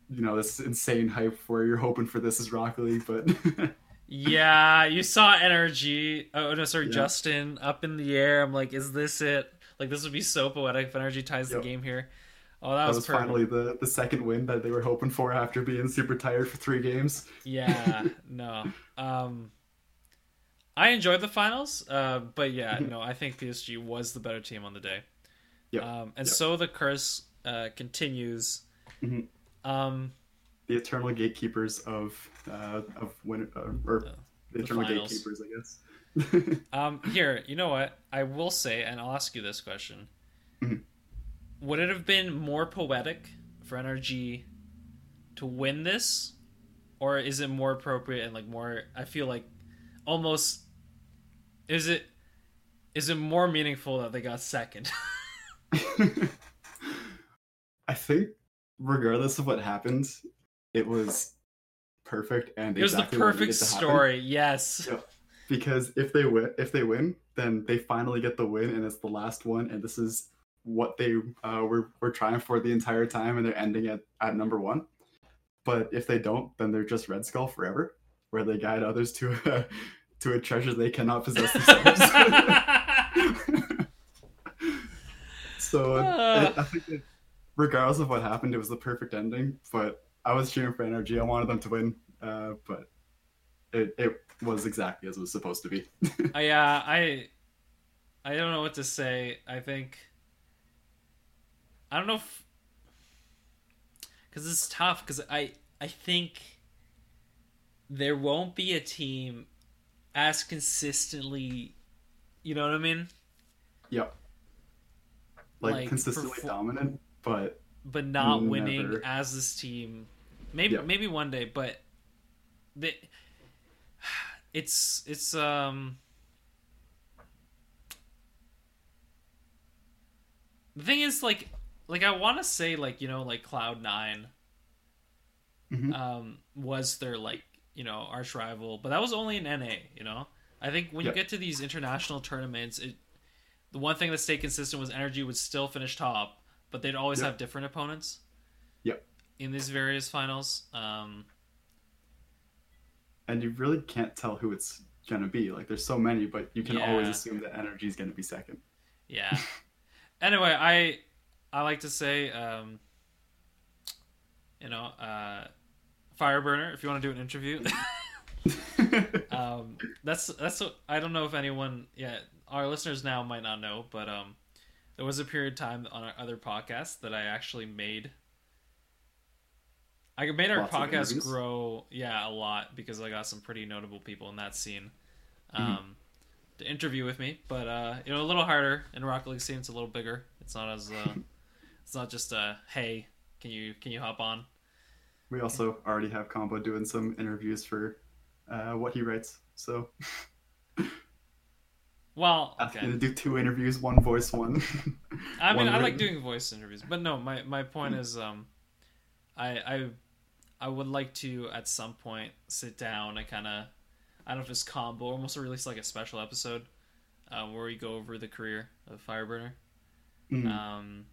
you know this insane hype where you're hoping for this is rocket league but Yeah, you saw NRG. Oh no, sorry, Yeah. Justin up in the air. I'm like, is this it? Like this would be so poetic if NRG ties Yep. the game here. Oh, that, that was, was finally the the second win that they were hoping for after being super tired for three games yeah no um i enjoyed the finals uh but yeah no i think psg was the better team on the day Yep. um and Yep. so the curse uh continues Mhm. Um the eternal gatekeepers of uh of win uh, or the the eternal finals. gatekeepers i guess um here you know what i will say and i'll ask you this question Mhm. would it have been more poetic for nrg to win this or is it more appropriate and like more i feel like almost is it is it more meaningful that they got second i think regardless of what happened it was perfect and it was exactly the perfect needed to happen. story yes Yep. because if they win if they win then they finally get the win and it's the last one and this is what they uh, were, were trying for the entire time and they're ending at, at number one but if they don't then they're just red skull forever where they guide others to a, to a treasure they cannot possess themselves So Ah. it, I think that regardless of what happened, it was the perfect ending. But I was cheering for NRG. I wanted them to win, uh, but it it was exactly as it was supposed to be. Uh, I I don't know what to say. I think I don't know if because it's tough because I I think there won't be a team as consistently. You know what I mean? yep. Like, Like, consistently perfor- dominant, but but not winning as this team. Maybe maybe one day, but the it's it's um the thing is like like I want to say like you know like Cloud 9 Mhm. um was their like you know arch rival, but that was only in NA. You know, I think when you get to these international tournaments, it the one thing that stayed consistent was NRG would still finish top, but they'd always Yeah. have different opponents. Yep. In these various finals, um, and you really can't tell who it's gonna be. Like there's so many, but you can always assume that NRG is gonna be second. yeah. anyway, I I like to say, um, you know, uh, Fireburner. If you want to do an interview, um, that's that's what I don't know if anyone yeah our listeners now might not know, but um, there was a period of time on our other podcast that I actually made. I made our Lots podcast grow, yeah, a lot because I got some pretty notable people in that scene um, Mm-hmm. to interview with me. But uh, you know, a little harder in Rocket League scene. It's a little bigger. It's not as uh, it's not just uh, hey, can you can you hop on? we also already have Combo doing some interviews for uh, what he writes. So Well, okay. to do two interviews, one voice, one. I mean, one I like doing voice interviews, but no, my my point is, um, I I I would like to at some point sit down and kind of, I don't know if it's combo, almost release like a special episode, uh, where we go over the career of Fireburner. Mhm. Um,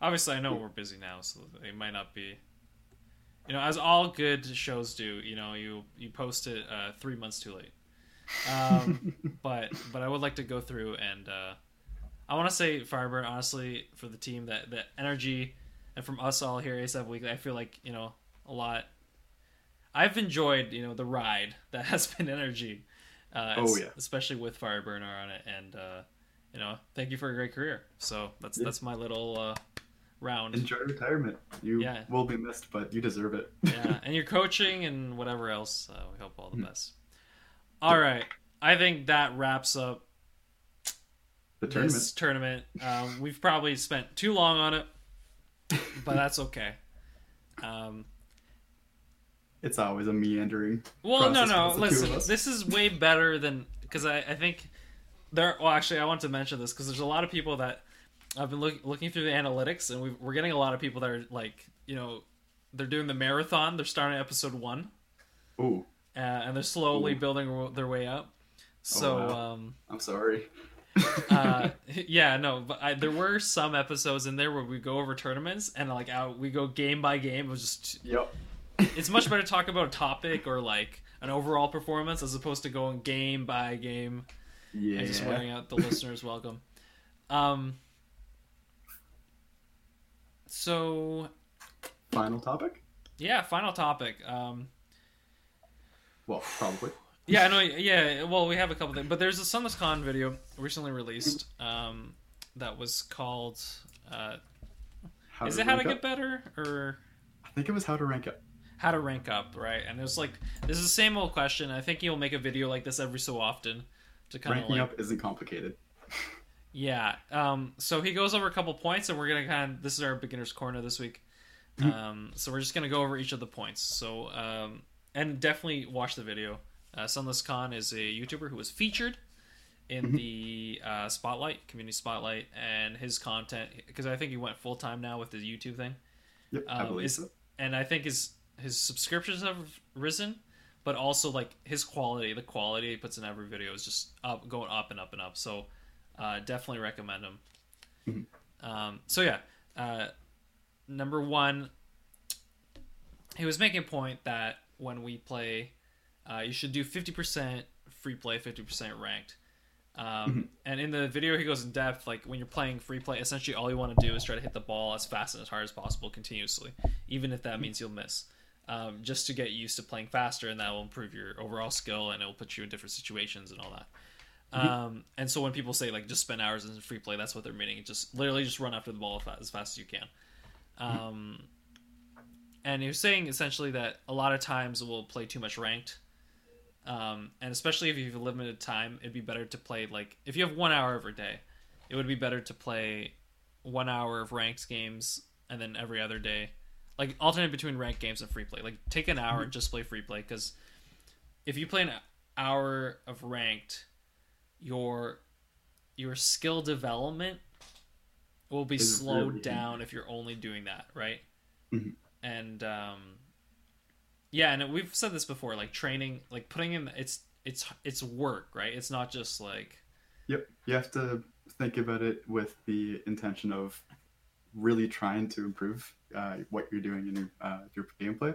obviously, I know we're busy now, so it might not be. You know, as all good shows do, you know, you you post it uh, three months too late. Um, but but I would like to go through and uh, I want to say Fireburn honestly for the team that the energy and from us all here ASAP Weekly I feel like you know a lot. I've enjoyed you know the ride that has been NRG. Uh, Oh, yeah. especially with Fireburner on it, and uh, you know thank you for a great career. So that's Yeah. that's my little uh, round. Enjoy retirement. You Yeah. will be missed, but you deserve it. yeah, and your coaching and whatever else. Uh, we hope all the Mm. best. All right, I think that wraps up the tournament. this tournament. Um, we've probably spent too long on it, but that's okay. Um, It's always a meandering. well, no, no. with the two of Listen, this is way better than because I, I think there. Well, actually, I want to mention this because there's a lot of people that I've been look, looking through the analytics, and we we're getting a lot of people that are like, you know, they're doing the marathon. They're starting episode one, Ooh, uh, and they're slowly Ooh. building their way up. So. wow. um, I'm sorry. uh yeah no but I, there were some episodes in there where we go over tournaments and like out we go game by game it was just yep. it's much better to talk about a topic or like an overall performance as opposed to going game by game Yeah. and just wearing out the listeners welcome um so Final topic. yeah final topic um Well, probably. yeah I know. yeah well we have a couple things but there's a Sunless Khan video recently released um that was called uh How is it how to rank get better or I think it was how to rank up. how to rank up, right? And it was like this is the same old question. I think he'll make a video like this every so often to kind of Ranking like up isn't complicated. yeah. Um, so he goes over a couple points, and we're gonna kind of this is our beginners corner this week. Mhm. Um, so we're just gonna go over each of the points. So um, and definitely watch the video. Uh, Sunless Khan is a YouTuber who was featured in Mhm. the uh, spotlight, community spotlight, and his content because I think he went full time now with his YouTube thing. Yep, I Um, believe is- so. and I think his his subscriptions have risen, but also like his quality, the quality he puts in every video is just up, going up and up and up. So uh, definitely recommend him. Mhm. Um, so yeah, uh, number one, he was making a point that when we play, uh, you should do fifty percent free play, fifty percent ranked. Um, Mm-hmm. And in the video, he goes in depth. Like when you're playing free play, essentially all you want to do is try to hit the ball as fast and as hard as possible continuously, even if that means you'll miss. Um, just to get used to playing faster, and that will improve your overall skill, and it will put you in different situations and all that. Mm-hmm. Um, and so when people say like just spend hours in free play, that's what they're meaning. Just literally just run after the ball as fast as you can. Um, and he was saying essentially that a lot of times we'll play too much ranked. Um, and especially if you have limited time, it'd be better to play like if you have one hour every day, it would be better to play one hour of ranked games and then every other day, like alternate between ranked games and free play. Like take an hour and just play free play because if you play an hour of ranked, your your skill development will be slowed down if you're only doing that, right? Mhm. And um, yeah, and we've said this before, like training, like putting in it's it's it's work, right? It's not just like Yep. You have to think about it with the intention of really trying to improve uh, what you're doing in your, uh, your gameplay,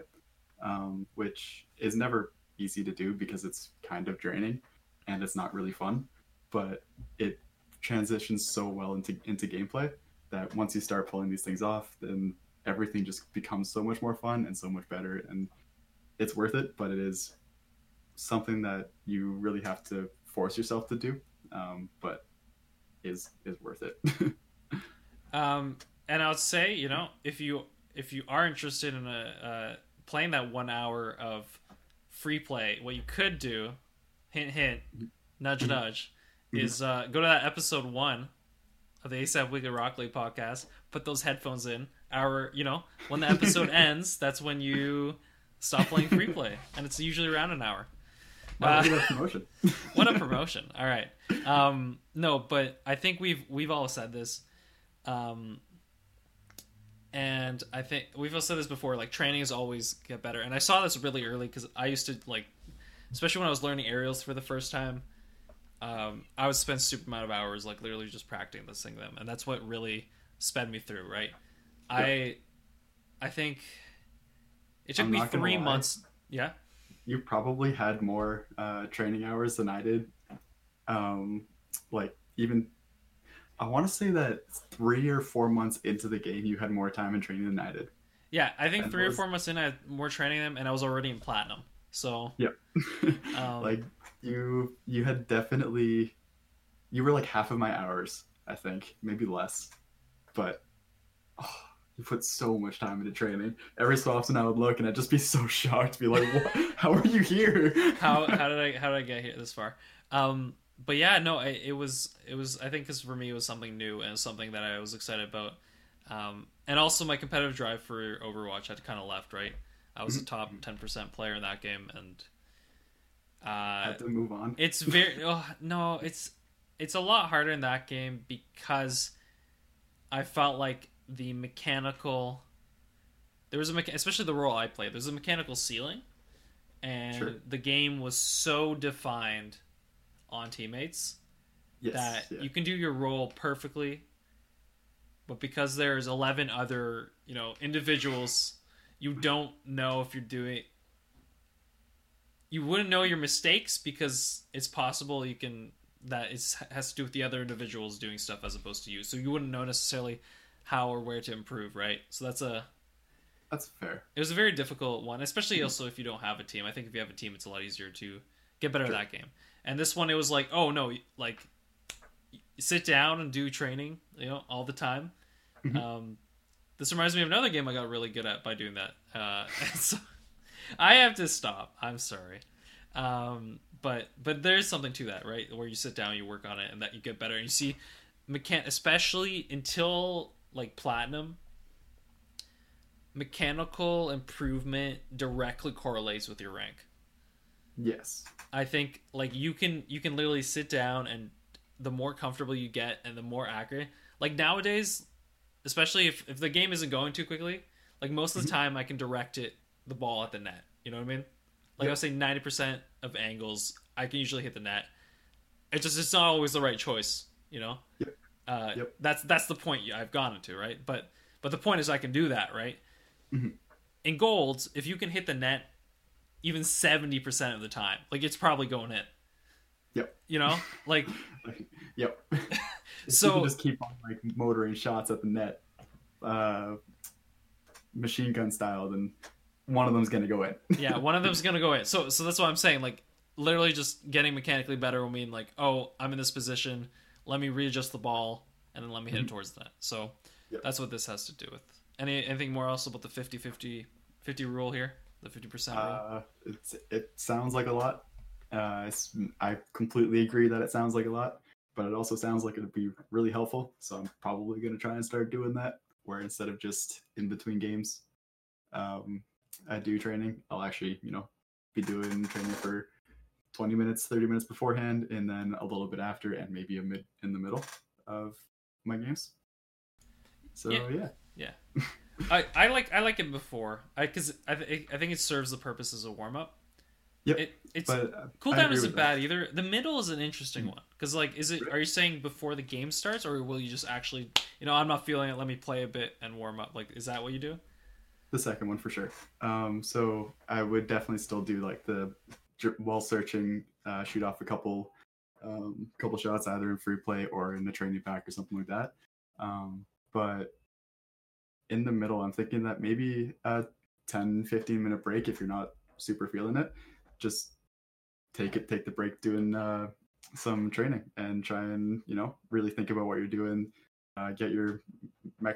um, which is never easy to do because it's kind of draining and it's not really fun. But it transitions so well into into gameplay that once you start pulling these things off, then everything just becomes so much more fun and so much better, and it's worth it. But it is something that you really have to force yourself to do um, but is is worth it. Um, and I would say, you know, if you if you are interested in a uh, playing that one hour of free play, what you could do, hint hint, nudge Mhm. nudge, Mhm. is uh, go to that episode one of the ASAP Weekly Rock League podcast. Put those headphones in. Our, you know, when the episode ends, that's when you stop playing free play, and it's usually around an hour. Uh, look at promotion. what a promotion all right um no but i think we've we've all said this um and i think we've all said this before like training is always get better and i saw this really early because i used to like especially when i was learning aerials for the first time um i would spend super amount of hours like literally just practicing this thing them and that's what really sped me through right i i think it took I'm me three months yeah you probably had more uh, training hours than I did. Um, like even, I want to say that three or four months into the game, you had more time in training than I did. Yeah, I think And three or four months in, I had more training them, and I was already in platinum. So, Yep. Um, like you, you had definitely, you were like half of my hours, I think, maybe less, but oh, you put so much time into training. Every so often, I would look and I'd just be so shocked, be like, "What? How are you here?" how how did I how did I get here this far? Um, but yeah, no, I, it was it was I think because for me it was something new and something that I was excited about. Um, and also my competitive drive for Overwatch had kind of left. Right, I was a top ten percent player in that game, and uh, had to move on. it's very oh, no it's it's a lot harder in that game because i felt like the mechanical there was a mecha- especially the role i played there's a mechanical ceiling and Sure. the game was so defined on teammates yes, that yeah. you can do your role perfectly but because there's 11 other you know individuals you don't know if you're doing you wouldn't know your mistakes because it's possible you can that it has to do with the other individuals doing stuff as opposed to you so you wouldn't know necessarily how or where to improve right so that's a That's fair. it was a very difficult one, especially also if you don't have a team. I think if you have a team, it's a lot easier to get better Sure. at that game. And this one, it was like, oh no, like sit down and do training, you know, all the time. Mhm. Um, this reminds me of another game I got really good at by doing that. Uh, so I have to stop. I'm sorry, um, but but there's something to that, right? Where you sit down, you work on it, and that you get better. And you see, mechan- especially until like platinum, mechanical improvement directly correlates with your rank. Yes. I think like you can you can literally sit down and the more comfortable you get and the more accurate. Like nowadays, especially if if the game isn't going too quickly, like most of the mm-hmm. time I can direct it the ball at the net. You know what I mean? Like Yep. I'll say ninety percent of angles I can usually hit the net. It's just it's not always the right choice. You know. Yep. Uh, Yep. That's that's the point I've gone into right, but but the point is I can do that right. Mhm. In golds, if you can hit the net even 70% of the time like it's probably going in Yep. You know, like yep. So- you can just keep on like motoring shots at the net, uh, machine gun style, then one of them's gonna go in. yeah, one of them's gonna go in. So so that's what I'm saying. Like literally just getting mechanically better will mean like, oh, I'm in this position. Let me readjust the ball and then let me hit it towards the net. So Yep. that's what this has to do with. Any anything more else about the 50 50 50 rule here? The 50% rule? Uh, it's, it sounds like a lot. Uh, I completely agree that it sounds like a lot, but it also sounds like it'd be really helpful. So I'm probably going to try and start doing that, where instead of just in between games, um, I do training. I'll actually, you know, be doing training for 20 minutes, 30 minutes beforehand, and then a little bit after, and maybe a mid in the middle of my games. So Yeah. yeah, I, I like I like it before I because I, th- I think it serves the purpose as a warm up. Yep, It, it's but cooldown isn't with that. bad either. The middle is an interesting one because like is it are you saying before the game starts or will you just actually you know I'm not feeling it let me play a bit and warm up like is that what you do? The second one for sure. Um, so I would definitely still do like the while searching, uh, shoot off a couple, um, couple shots either in free play or in the training pack or something like that. Um, but in the middle, I'm thinking that maybe a 10, 15 minute break if you're not super feeling it, just take it, take the break doing uh, some training and try and you know really think about what you're doing. Uh, get your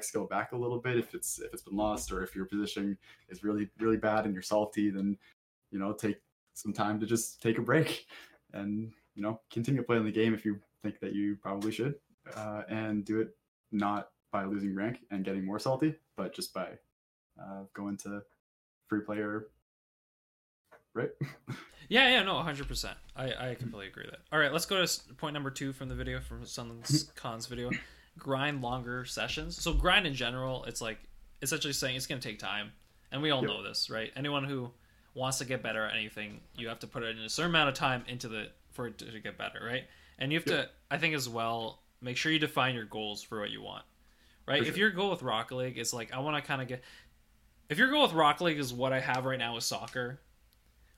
skill back a little bit if it's if it's been lost or if your position is really really bad and you're salty then you know take some time to just take a break and you know continue playing the game if you think that you probably should uh, and do it not by losing rank and getting more salty but just by uh, going to free player right Yeah, yeah, no, 100%. I, I completely agree with that. All right, let's go to point number two from the video, from Sunless Khan's video. Grind longer sessions. So, grind in general, it's like essentially saying it's going to take time. And we all Yep. know this, right? Anyone who wants to get better at anything, you have to put in a certain amount of time into the for it to, get better, right? And you have to, I think, as well, make sure you define your goals for what you want, right? For If your goal with Rocket League is like, I want to kind of get, if your goal with Rocket League is what I have right now with soccer,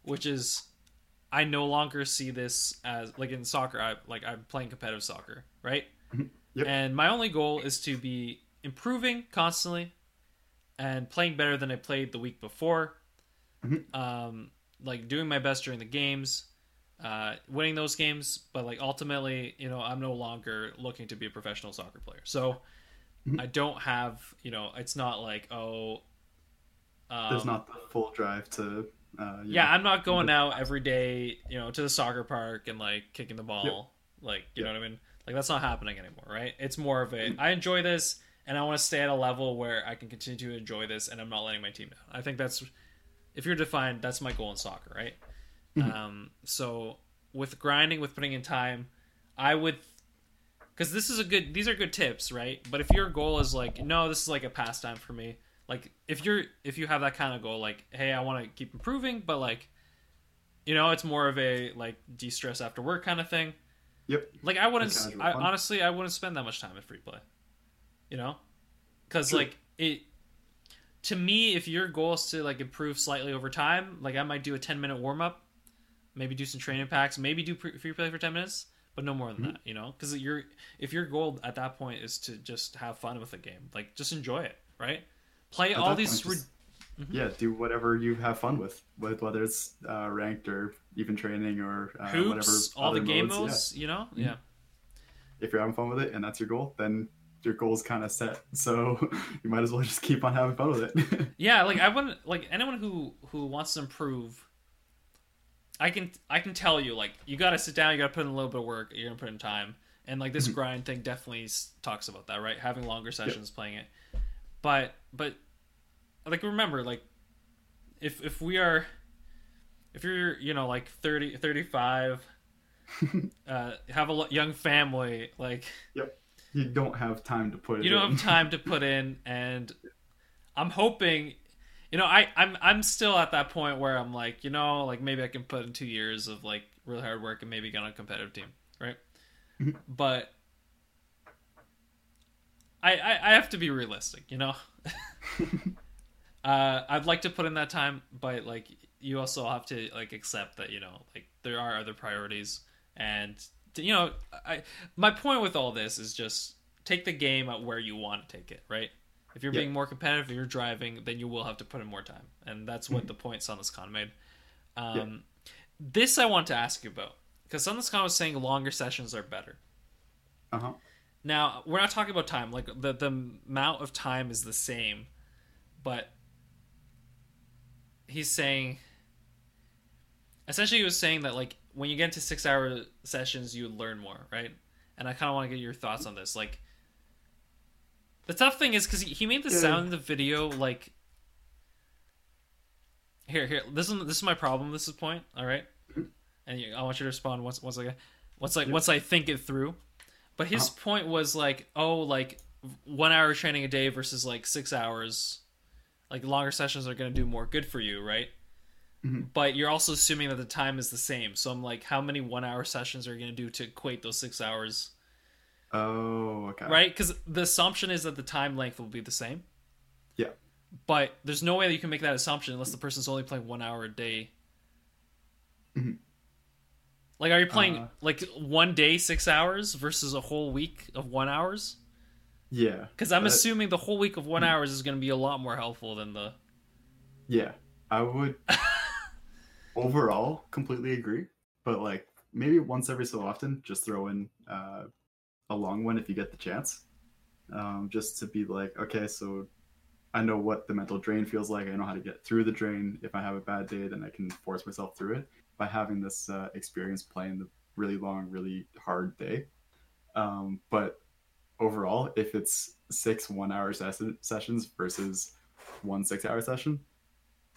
which is I no longer see this as like in soccer. I like I'm playing competitive soccer, right? Mm-hmm. Yep. And my only goal is to be improving constantly and playing better than I played the week before. Mhm. Um, like doing my best during the games, uh, winning those games, but like ultimately, you know, I'm no longer looking to be a professional soccer player. So Mhm. I don't have, you know, it's not like oh. Um, there's not the full drive to uh, yeah, know, I'm not going out every day, you know, to the soccer park and like kicking the ball. Yep. Like, you Yep. know what I mean? Like that's not happening anymore, right? It's more of a I enjoy this and I want to stay at a level where I can continue to enjoy this and I'm not letting my team down. I think that's if you're defined, that's my goal in soccer, right? Mhm. Um so with grinding, with putting in time, I would because this is a good these are good tips right but if your goal is like no this is like a pastime for me like if you're if you have that kind of goal like hey i want to keep improving but like you know it's more of a like de-stress after work kind of thing Yep. like i wouldn't I, honestly i wouldn't spend that much time at free play you know because like it to me if your goal is to like improve slightly over time like i might do a 10 minute warm-up maybe do some training packs maybe do pre- free play for 10 minutes but no more than Mhm. that you know because you're if your goal at that point is to just have fun with the game like just enjoy it right play At all these point, just- rid- yeah do whatever you have fun with with whether it's uh, ranked or even training or uh, whatever all the game modes, yeah. you know Mhm. yeah if you're having fun with it and that's your goal then your goal's kind of set. So you might as well just keep on having fun with it. Yeah like i wouldn't like anyone who who wants to improve i can i can tell you like you gotta sit down you gotta put in a little bit of work you're gonna put in time. And like this Mhm. grind thing definitely talks about that right? Having longer sessions playing it. But but like remember like if if we are if you're you know like 30 35 uh have a young family like you don't have time to put you don't in. have time to put in and i'm hoping you know i i'm i'm still at that point where i'm like you know like maybe i can put in two years of like really hard work and maybe get on a competitive team right Mhm. but I, I i have to be realistic you know uh i'd like to put in that time but like you also have to like accept that you know like there are other priorities and you know, I my point with all this is just take the game at where you want to take it, right? If you're Yeah. being more competitive, you're driving, then you will have to put in more time, and that's what the point Sunless Khan made. Um, This I want to ask you about because Sunless Khan was saying longer sessions are better. Uh huh. Now we're not talking about time; like the the amount of time is the same, but he's saying essentially he was saying that like when you get into six hour sessions you learn more, right? And I kind of want to get your thoughts on this. Like the tough thing is because he, he made the Yeah. sound in the video like here here this is this is my problem. This is point. All right, and you, I want you to respond once once I once like once I think it through. But his Uh-huh. point was like, oh, like one hour training a day versus like six hours, like longer sessions are going to do more good for you, right? Mhm. But you're also assuming that the time is the same. So I'm like, how many one hour sessions are you going to do to equate those six hours, Oh, okay. right? Because the assumption is that the time length will be the same. Yeah. But there's no way that you can make that assumption unless the person's only playing one hour a day. Mhm. Like, are you playing Uh, like one day six hours versus a whole week of one hours? Yeah. Because I'm That- assuming the whole week of one hours is going to be a lot more helpful than the. Yeah, I would overall completely agree, but like maybe once every so often, just throw in uh, a long one if you get the chance, um, just to be like, okay, so I know what the mental drain feels like. I know how to get through the drain. If I have a bad day, then I can force myself through it by having this uh, experience playing the really long, really hard day. Um, but overall, if it's six one-hour ses- sessions versus one six-hour session,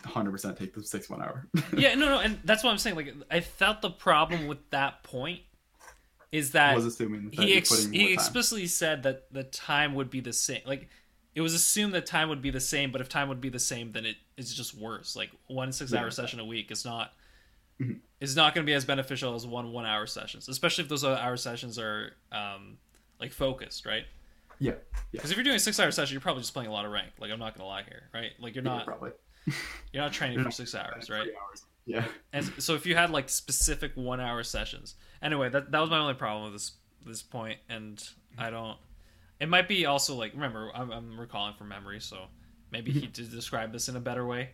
100% take the six one hour. yeah, no, no, and that's what I'm saying. Like, I felt the problem with that point is that was assuming that he ex- he explicitly said that the time would be the same. Like, it was assumed that time would be the same, but if time would be the same, then it is just worse. Like one six hour Yeah. session a week is not Mhm. is not going to be as beneficial as one one hour sessions, especially if those hour sessions are um like focused, right? yeah, yeah, Because if you're doing a six hour session, you're probably just playing a lot of rank. Like I'm not gonna lie here, right? Like you're yeah, not probably. you're not training for six hours, right? hours. Yeah, And so if you had like specific one hour sessions, anyway, that that was my only problem with this this point, and I don't. It might be also like remember I'm, I'm recalling from memory, so maybe he did describe this in a better way.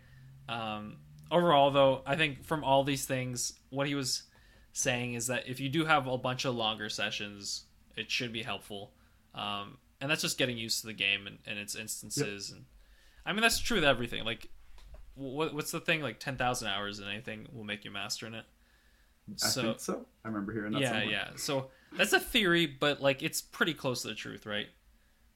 Um, overall, though, I think from all these things, what he was saying is that if you do have a bunch of longer sessions, it should be helpful, um, and that's just getting used to the game and, and its instances. And I mean that's true with everything. Like what, what's the thing like 10,000 hours in anything will make you master in it I so think so. I remember hearing that. yeah somewhere. yeah so that's a theory but like it's pretty close to the truth right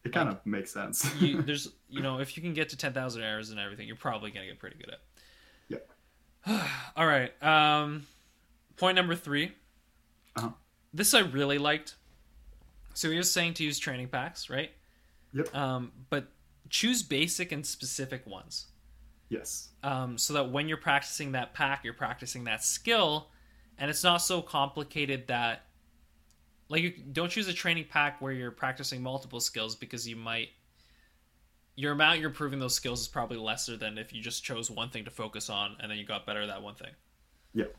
It kind of makes sense. you, there's you know if you can get to 10,000 hours and everything you're probably going to get pretty good at Yeah. all right um point number 3 Uh-huh. this I really liked so he was saying to use training packs right Yep. um but choose basic and specific ones yes. um, so that when you're practicing that pack, you're practicing that skill, and it's not so complicated that like you don't choose a training pack where you're practicing multiple skills because you might your amount you're improving those skills is probably lesser than if you just chose one thing to focus on and then you got better at that one thing. Yep.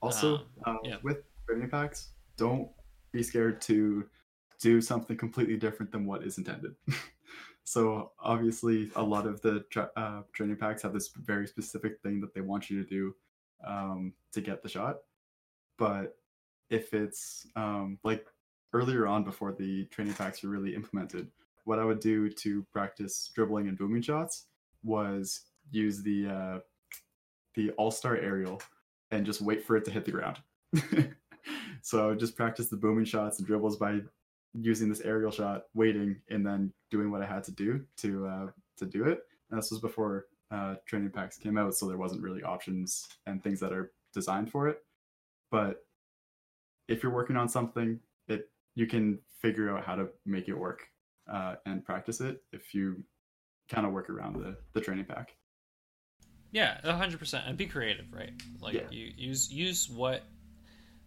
Also, Um, uh, yeah. with training packs, don't be scared to do something completely different than what is intended. so obviously, a lot of the tra- uh, training packs have this very specific thing that they want you to do um, to get the shot. But if it's um, like earlier on, before the training packs were really implemented, what I would do to practice dribbling and booming shots was use the uh, the All Star aerial and just wait for it to hit the ground. so I would just practice the booming shots and dribbles by using this aerial shot, waiting, and then doing what I had to do to uh, to do it. And this was before uh, training packs came out, so there wasn't really options and things that are designed for it. But if you're working on something, it you can figure out how to make it work uh, and practice it if you kind of work around the the training pack. Yeah, hundred percent, and be creative, right? Like Yeah. you use use what.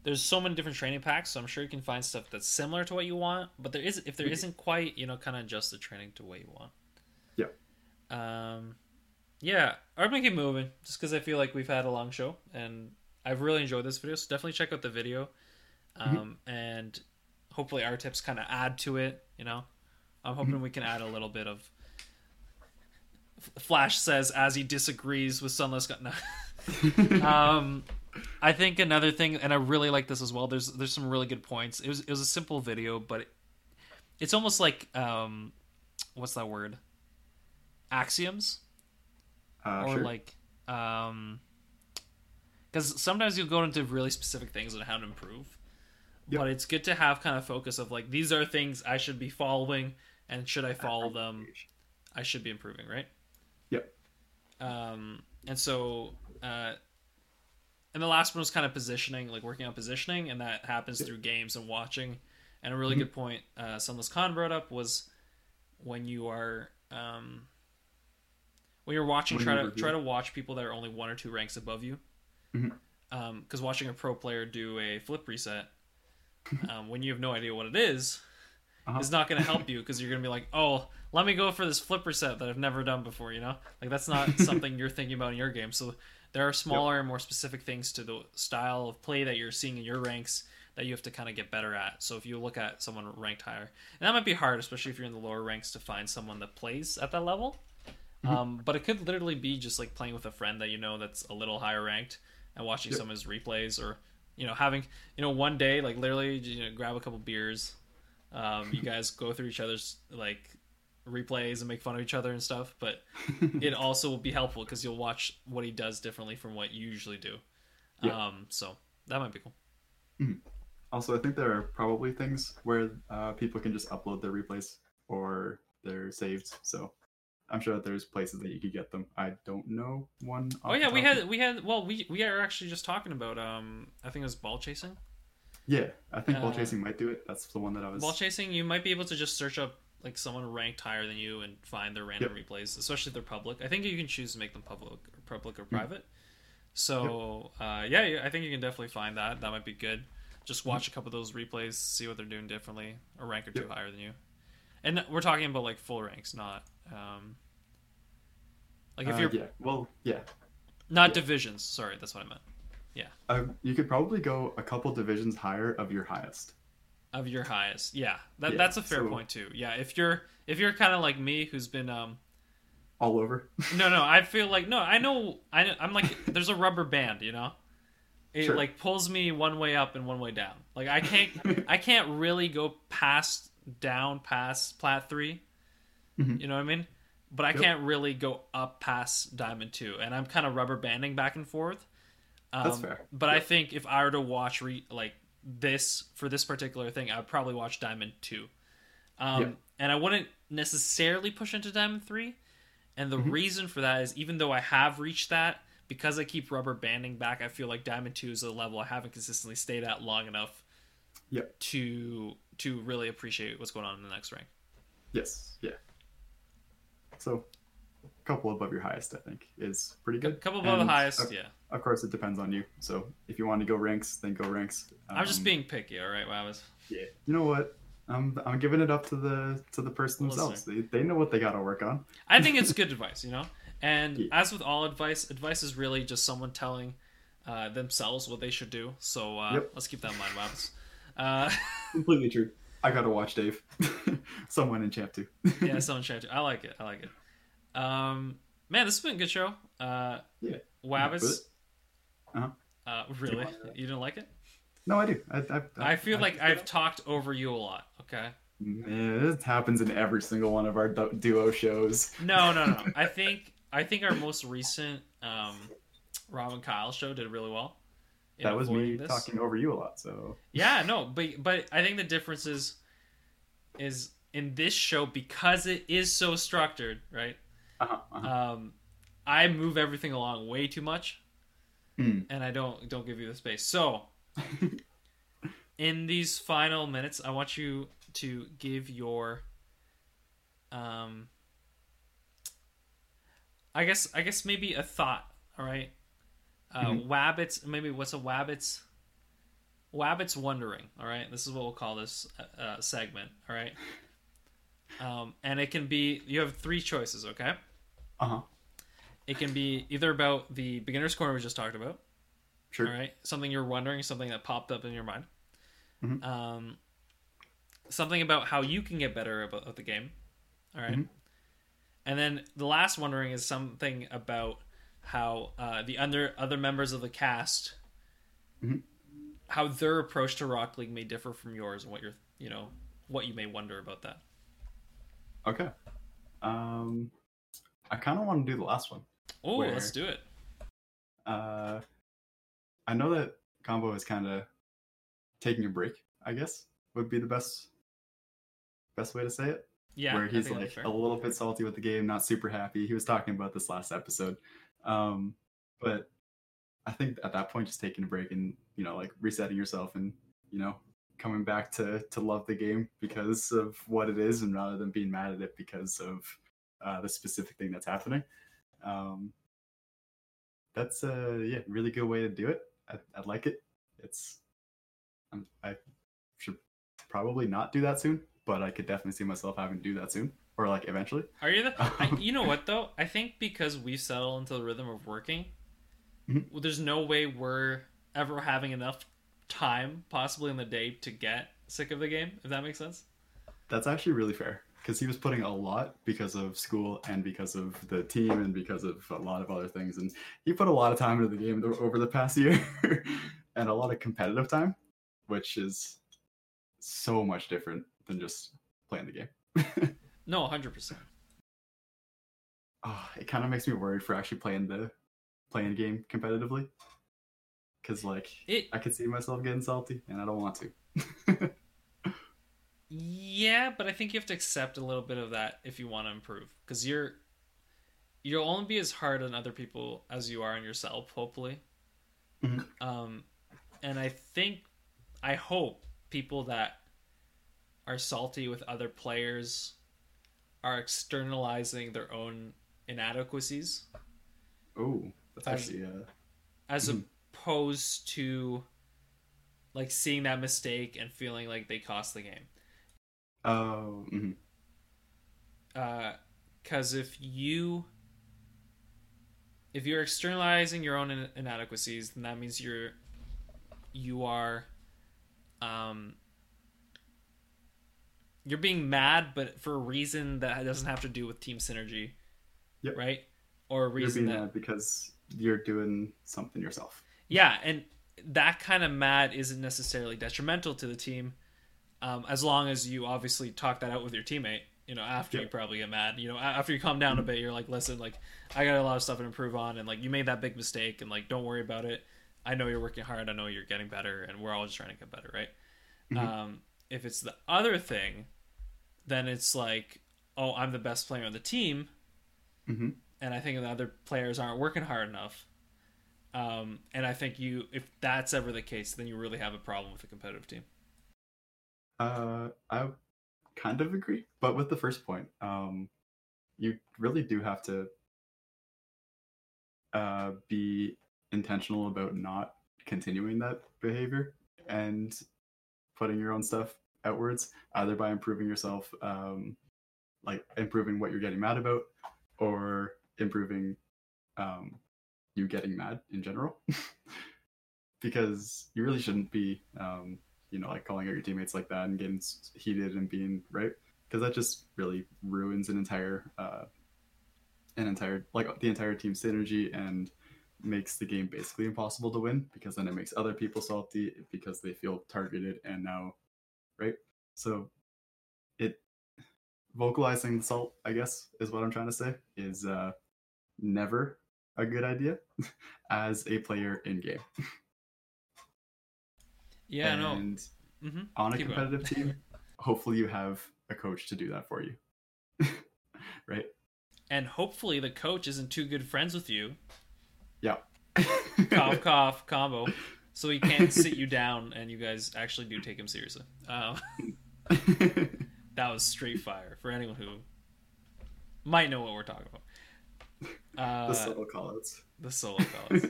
There's so many different training packs, so I'm sure you can find stuff that's similar to what you want. But there is, if there isn't quite, you know, kind of adjust the training to what you want. Yeah. Um, yeah, I'm gonna keep moving just because I feel like we've had a long show and I've really enjoyed this video. So definitely check out the video. um, and hopefully our tips kind of add to it. You know, I'm hoping we can add a little bit of. Flash says as he disagrees with Sunless. Gun- No. um, I think another thing, and I really like this as well. There's there's some really good points. It was it was a simple video, but it, it's almost like um, what's that word? Axioms Uh, or sure. like um because sometimes you'll go into really specific things on how to improve Yep. but it's good to have kind of focus of like these are things i should be following and should i follow them i should be improving right Yep. um and so uh and the last one was kind of positioning like working on positioning and that happens through games and watching and a really Mhm. good point uh Sunless Khan brought up was when you are um when you're watching try to try to watch people that are only one or two ranks above you Mhm. um because watching a pro player do a flip reset um, when you have no idea what it is Uh-huh. is not going to help you because you're going to be like oh let me go for this flip reset that i've never done before you know like that's not something you're thinking about in your game so there are smaller and more specific things to the style of play that you're seeing in your ranks that you have to kind of get better at. So if you look at someone ranked higher and that might be hard especially if you're in the lower ranks to find someone that plays at that level. Um, but it could literally be just like playing with a friend that you know that's a little higher ranked and watching Yep. some of his replays or you know having you know one day like literally you know, grab a couple beers um, you guys go through each other's like replays and make fun of each other and stuff but it also will be helpful because you'll watch what he does differently from what you usually do Yeah. um, so that might be cool Also, I think there are probably things where uh, people can just upload their replays or their saves. So I'm sure that there's places that you could get them. I don't know one. oh yeah we had we had well we we are actually just talking about um i think it was ball chasing Yeah, I think ball Uh, chasing might do it. That's the one that I was. Ball chasing, you might be able to just search up like someone ranked higher than you and find their random replays, especially if they're public. I think you can choose to make them public, or public or private. So uh, yeah, I think you can definitely find that. That might be good. Just watch a couple of those replays, see what they're doing differently, a rank or two Yep. higher than you. And we're talking about like full ranks, not um, like if Uh, you're yeah, well, yeah. not yeah. divisions. Sorry, that's what I meant. Yeah. Uh, you could probably go a couple divisions higher of your highest. Of your highest, yeah, that, Yeah, that's a fair so- point too. Yeah, if you're if you're kind of like me, who's been um All over. No, no, I feel like no, I know, I know, I'm like there's a rubber band, you know. It Sure. like pulls me one way up and one way down. Like I can't, I can't really go past down past plat 3 Mhm. You know what I mean? But I Yep. can't really go up past diamond two, and I'm kind of rubber banding back and forth. Um, That's fair. But I think if I were to watch re- like this for this particular thing, I'd probably watch diamond two. Um, Yep. And I wouldn't necessarily push into diamond three. And the Mhm. reason for that is even though I have reached that, because I keep rubber banding back, I feel like Diamond Two is a level I haven't consistently stayed at long enough Yep. to to really appreciate what's going on in the next rank. Yes. Yeah. So, a couple above your highest, I think, is pretty A good. couple above And the highest, Of, yeah. of course, it depends on you. So, if you want to go ranks, then go ranks. I'm just Um, being picky, all right, Wabbas? Yeah. You know what? I'm I'm giving it up to the to the person Listener. themselves. They, they know what they got to work on. I think it's good advice, you know. And Yeah. as with all advice, advice is really just someone telling uh, themselves what they should do. So uh, Yep. let's keep that in mind, Wabbas. Uh, Completely true. I gotta watch Dave. Someone in chat too. yeah, someone it. I like it. I like it. Um, man, this has been a good show. Uh, Yeah. It. Uh-huh. Uh, really? You didn't like it? No, I do. I, I, I feel like I've talked over you a lot. Okay. Yeah, it happens in every single one of our duo shows. No, no, no. I think I think our most recent um, Rob and Kyle show did really well. That was me this. talking over you a lot. So Yeah, no, but but I think the difference is is in this show because it is so structured, right? Uh-huh, uh-huh. Um, I move everything along way too much, Mm. and I don't don't give you the space. So, in these final minutes, I want you to give your um. I guess I guess maybe a thought. All right, uh, Mhm. Wabbits. Maybe what's a Wabbits? Wabbits wondering. All right, this is what we'll call this uh, uh, segment. All right, um, and it can be you have three choices. Okay. Uh-huh. It can be either about the beginner's corner we just talked about, Sure. all right? Something you're wondering, something that popped up in your mind. Mhm. Um, something about how you can get better about at the game. All right. Mhm. And then the last wondering is something about how uh, the other other members of the cast, Mhm. how their approach to Rocket League may differ from yours, and what you're you know what you may wonder about that. Okay. Um, I kind of want to do the last one. Oh, Where- let's do it. Uh, I know that Combo is kind of taking a break. I guess would be the best best way to say it. Yeah, where he's like a little bit salty with the game, not super happy. He was talking about this last episode. Um, but I think at that point, just taking a break and you know, like resetting yourself and you know, coming back to to love the game because of what it is, and rather than being mad at it because of uh, the specific thing that's happening. Um, that's a yeah, really good way to do it. I, I like it. It's I'm, I should probably not do that soon, but I could definitely see myself having to do that soon, or like eventually. Are you the? I, you know what though? I think because we settle into the rhythm of working, Mhm. well, there's no way we're ever having enough time, possibly in the day, to get sick of the game. If that makes sense. That's actually really fair because he was putting a lot because of school and because of the team and because of a lot of other things, and he put a lot of time into the game over the past year and a lot of competitive time, which is so much different than just playing the game. No, hundred percent. oh, it kind of makes me worried for actually playing the playing game competitively because like It I could see myself getting salty and I don't want to. Yeah, but I think you have to accept a little bit of that if you want to improve, because you're you'll only be as hard on other people as you are on yourself, hopefully. Mhm. Um, and I think, I hope people that are salty with other players are externalizing their own inadequacies oh, that's As- actually uh, as Mhm. opposed to like seeing that mistake and feeling like they cost the game. Oh, mhm. because if you if you're externalizing your own in- inadequacies then that means you're you are um you're being mad but for a reason that doesn't have to do with team synergy Yep. right or a you're reason being that mad because you're doing something yourself. yeah, and that kind of mad isn't necessarily detrimental to the team, um, as long as you obviously talk that out with your teammate. You know, after you probably get mad. You know, after you calm down a bit, you're like, listen, like I got a lot of stuff to improve on, and like you made that big mistake, and like don't worry about it. I know you're working hard. I know you're getting better, and we're all just trying to get better, right? Mhm. Um, if it's the other thing, then it's like, oh, I'm the best player on the team, hmm and I think the other players aren't working hard enough. Um, and I think you, if that's ever the case, then you really have a problem with a competitive team. Uh, I kind of agree, but with the first point, um, you really do have to uh, be intentional about not continuing that behavior and putting your own stuff outwards, either by improving yourself, um, like improving what you're getting mad about, or improving um, you getting mad in general. because you really shouldn't be, um, you know, like calling out your teammates like that and getting heated and being right, because that just really ruins an entire, uh, an entire like the entire team synergy and makes the game basically impossible to win because then it makes other people salty because they feel targeted and now right? So it vocalizing the salt i guess is what i'm trying to say is uh never a good idea as a player in game Yeah, no. and hmm on a Keep going. competitive team hopefully you have a coach to do that for you right And hopefully the coach isn't too good friends with you. yeah Cough, cough, combo. So he can't sit you down and you guys actually do take him seriously. Um, that was straight fire for anyone who might know what we're talking about. Uh, the subtle callouts the solo fellas.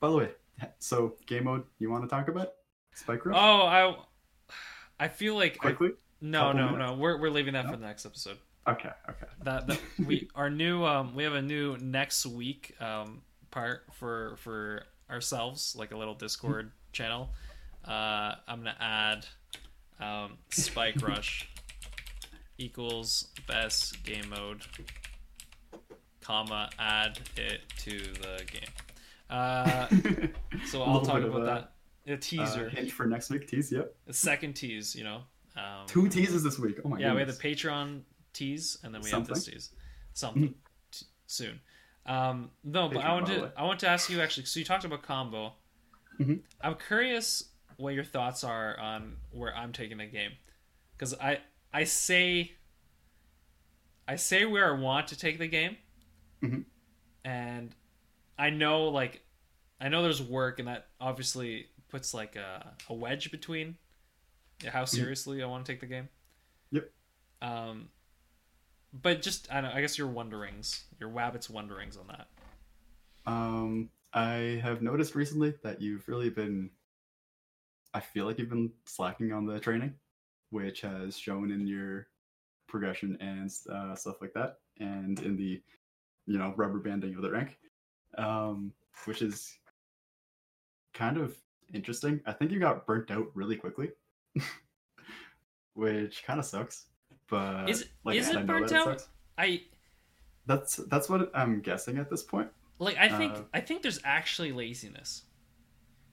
By the way, so game mode you want to talk about? Spike Rush? Oh, I, I feel like I, Quickly? no, no, minutes? no. We're we're leaving that No? for the next episode. Okay, okay. that, that we our new um we have a new next week um part for for ourselves like a little discord channel uh, I'm gonna add um, Spike Rush equals best game mode, comma add it to the game. Uh, so I'll talk about a, that. A Uh, teaser, hint for next week. Tease. Yep. a second tease. You know. Um, Two teases this week. Oh my god. yeah, we have the Patreon tease, and then we have this tease. Something t- soon. Um, no, but I want to I want to ask you actually. So you talked about combo. Mhm. I'm curious what your thoughts are on where I'm taking the game, because I I say I say where I want to take the game, Mhm. and I know like I know there's work, and that obviously puts like a, a wedge between how seriously I want to take the game. Yep. Um, but just I don't. I guess your wonderings, your Wabbit's wonderings on that. Um, I have noticed recently that you've really been. I feel like you've been slacking on the training, which has shown in your progression and uh, stuff like that, and in the, you know, rubber banding of the rank, um, which is kind of interesting. I think you got burnt out really quickly, which kind of sucks. But Is- like, is it burnt out? sucks. I That's that's what I'm guessing at this point. like. I think Uh, I think there's actually laziness.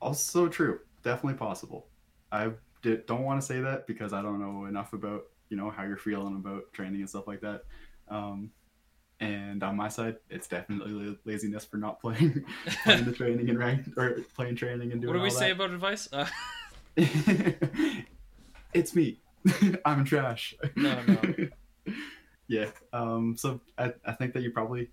Also true. Definitely possible. I did, don't want to say that because I don't know enough about you know how you're feeling about training and stuff like that. Um, and on my side, it's definitely la- laziness for not playing playing the training and rank or playing training and doing. What do we say that. about advice? Uh, it's me. I'm trash. No, no. yeah. Um. So I, I think that you probably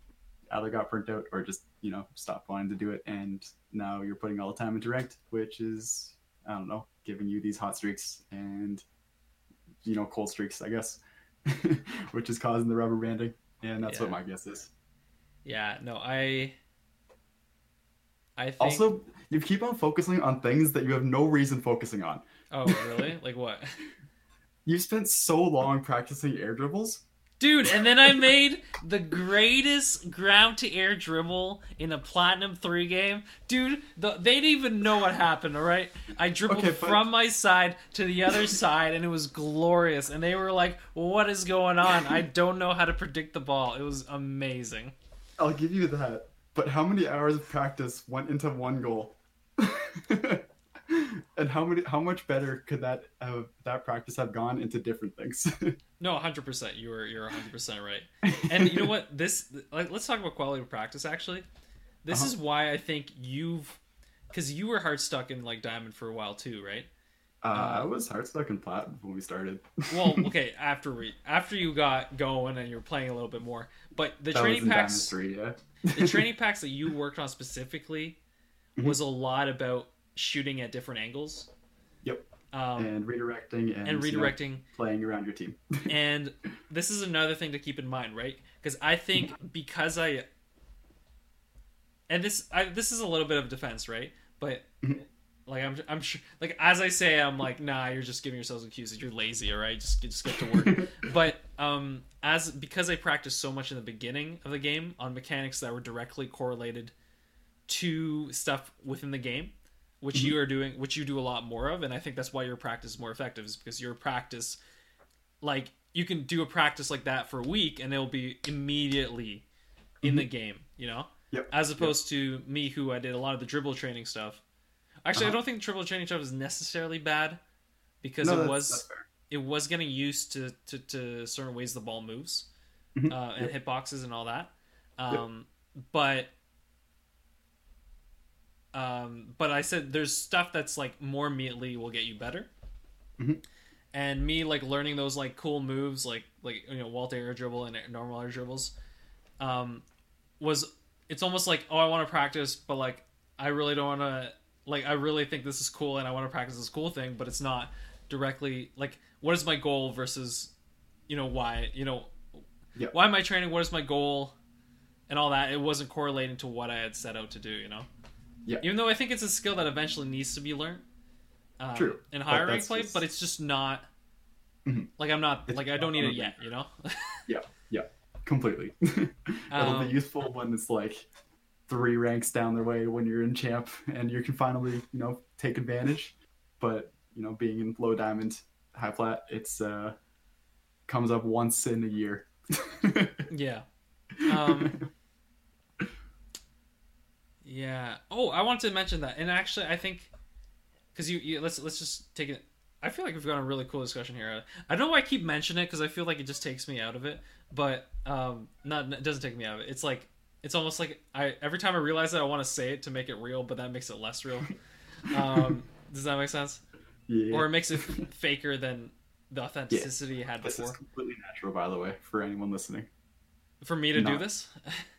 either got burnt out or just you know stopped wanting to do it, and now you're putting all the time into ranked, which is I don't know, giving you these hot streaks and you know cold streaks, I guess, which is causing the rubber banding, and that's what my guess is. yeah. No. I. I think. Also, you keep on focusing on things that you have no reason focusing on. oh really? like what? You spent so long practicing air dribbles. Dude, and then I made the greatest ground to air dribble in a Platinum 3 game. Dude, the, they didn't even know what happened, alright? I dribbled Okay, from my side to the other side, and it was glorious. And they were like, What is going on? I don't know how to predict the ball. It was amazing. I'll give you that. But how many hours of practice went into one goal? and how many? How much better could that uh, that practice have gone into different things? No, 100%. You were, you're 100% right. And you know what? This, like, let's talk about quality of practice, actually. This Uh-huh. is why I think you've, because you were hard stuck in, like, Diamond for a while, too, right? uh, I was hard stuck in plat when we started. well, okay, after we after you got going and you're playing a little bit more, but the that training packs, three, yeah. the training packs that you worked on specifically, Mhm. was a lot about shooting at different angles. Yep. Um, and redirecting and, and you know, redirecting, playing around your team. and this is another thing to keep in mind, right? Because I think because I, and this I, this is a little bit of defense, right? But Mhm. like I'm I'm sure like as I say, I'm like nah, you're just giving yourselves excuses. You're lazy, all right? Just just get to work. but um as because I practiced so much in the beginning of the game on mechanics that were directly correlated to stuff within the game which Mhm. you are doing which you do a lot more of and i think that's why your practice is more effective is because your practice like you can do a practice like that for a week and it'll be immediately in the game you know Yep. as opposed to me who i did a lot of the dribble training stuff actually i Uh-huh. don't think dribble training stuff is necessarily bad because No, it that's- was that's it was getting used to, to, to certain ways the ball moves Mhm. uh, and Yep. hitboxes and all that. Um, But um, but I said there's stuff that's like more immediately will get you better. Mhm. And me like learning those like cool moves like like you know Walter air dribble and normal air dribbles um, was it's almost like oh I want to practice but like I really don't want to like I really think this is cool and I want to practice this cool thing but it's not directly like what is my goal versus you know why you know Yeah. why am I training what is my goal and all that it wasn't correlating to what I had set out to do you know Yeah. even though I think it's a skill that eventually needs to be learned um, True, in higher rank play just- but it's just not Mhm. like I'm not It's like I don't need it yet you know yeah. Yeah. completely. It'll Um, be useful when it's like three ranks down the way when you're in champ and you can finally, you know, take advantage. but you know, being in low diamond, high plat, it's uh comes up once in a year. Yeah. Um, yeah. Oh, I wanted to mention that, and actually, I think because you, you let's let's just take it. I feel like we've got a really cool discussion here. I don't know why I keep mentioning it because I feel like it just takes me out of it, but um, not it doesn't take me out of it. It's like it's almost like I every time I realize that I want to say it to make it real, but that makes it less real. Um, does that make sense? yeah. Or it makes it faker than the authenticity it had this before. is completely natural, by the way, for anyone listening. For me to do this,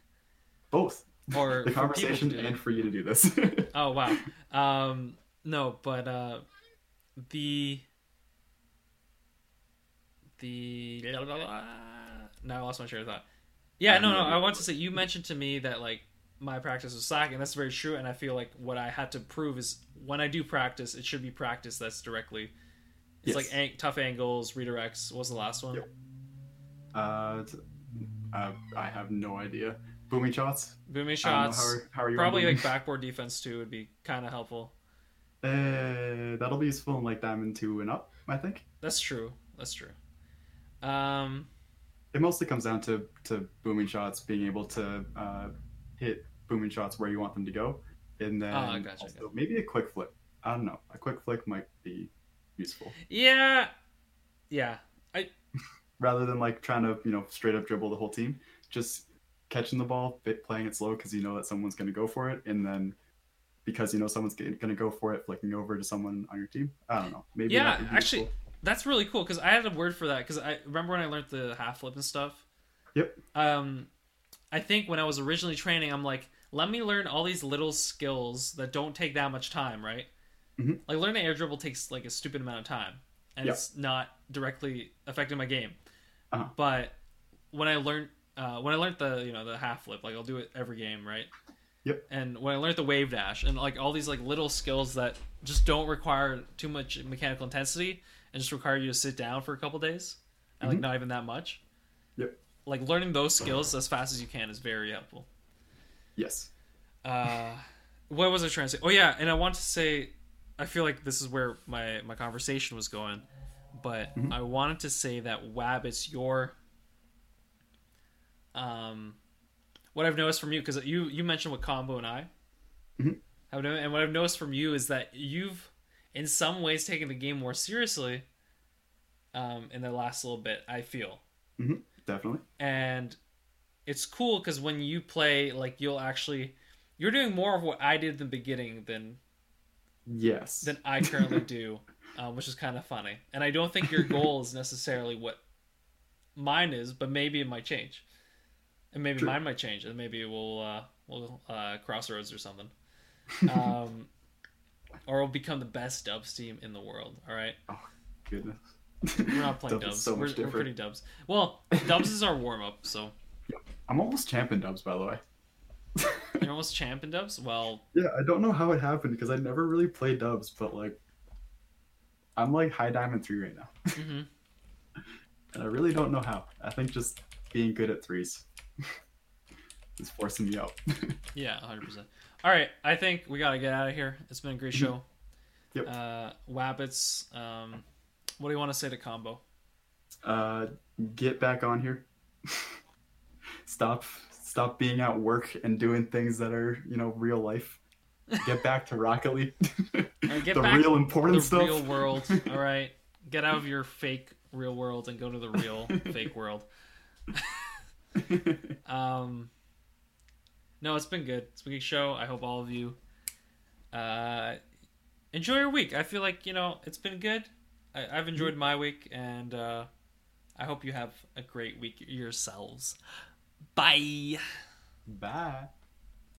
Both or the for people to conversation and for you to do this. Oh wow. Um no, but uh the the now I lost my train of thought. Yeah, no, no. I want to say you mentioned to me that like my practice was slacking. That's very true, and I feel like what I had to prove is when I do practice, it should be practice that's directly. It's Yes. like ang- tough angles, redirects. What was the last one? Yep. uh, uh, I have no idea. Booming shots. Booming I don't know, shots. how, are, how are you? Probably like backboard defense too would be kind of helpful. Uh, that'll be useful in like diamond two and up. I think That's true. That's true. Um, it mostly comes down to to booming shots, being able to uh, hit booming shots where you want them to go, and then Oh, gotcha, also maybe a quick flip. I don't know. A quick flick might be useful yeah, yeah. I rather than like trying to you know straight up dribble the whole team. Just catching the ball, playing it slow because you know that someone's going to go for it, and then because you know someone's going to go for it, flicking over to someone on your team. I don't know. Maybe Yeah, that actually, useful. That's really cool because I had a word for that because I remember when I learned the half flip and stuff. Yep. Um, I think when I was originally training, I'm like, let me learn all these little skills that don't take that much time, right? Mhm. Like learning air dribble takes like a stupid amount of time, and Yeah. it's not directly affecting my game. Uh-huh. But when I learned uh, when I learned the you know the half flip, like I'll do it every game, right? Yep. And when I learned the wave dash and like all these like little skills that just don't require too much mechanical intensity and just require you to sit down for a couple days and like Mhm. not even that much. Yep. Like learning those skills as fast as you can is very helpful. Yes. Uh, what was I trying to say? Oh yeah, and I want to say, I feel like this is where my my conversation was going, but Mhm. I wanted to say that Wabbits, your um, what I've noticed from you because you you mentioned what combo and I Mhm. have done, and what I've noticed from you is that you've in some ways taken the game more seriously. Um, in the last little bit, I feel Definitely. and it's cool because when you play like you'll actually you're doing more of what i did in the beginning than Yes. than i currently do um, which is kind of funny and i don't think your goal is necessarily what mine is but maybe it might change and maybe True. mine might change and maybe we'll uh we'll uh crossroads or something. Um or we'll become the best dubs team in the world all right? Oh Goodness. we're not playing Dubs dubs, so we're, we're pretty dubs. Well dubs is our warm-up so. I'm almost champion dubs, by the way. you're almost champ in dubs? Well Yeah, I don't know how it happened because I never really played dubs, but like, I'm like high diamond three right now, hmm and I really don't know how. I think just being good at threes is forcing me out. Yeah, 100%. All right, I think we got to get out of here. It's been a great show. Yep. Uh, Wabbits, um, what do you want to say to Combo? uh, get back on here. stop, stop being at work and doing things that are you know real life. Get back to Rocket League. right, get the back real The important stuff. real world. All right, get out of your fake real world and go to the real fake world. Um, no, it's been good. It's been a good show. I hope all of you uh, enjoy your week. I feel like you know it's been good. I, I've enjoyed my week, and uh, I hope you have a great week yourselves. Bye. Bye.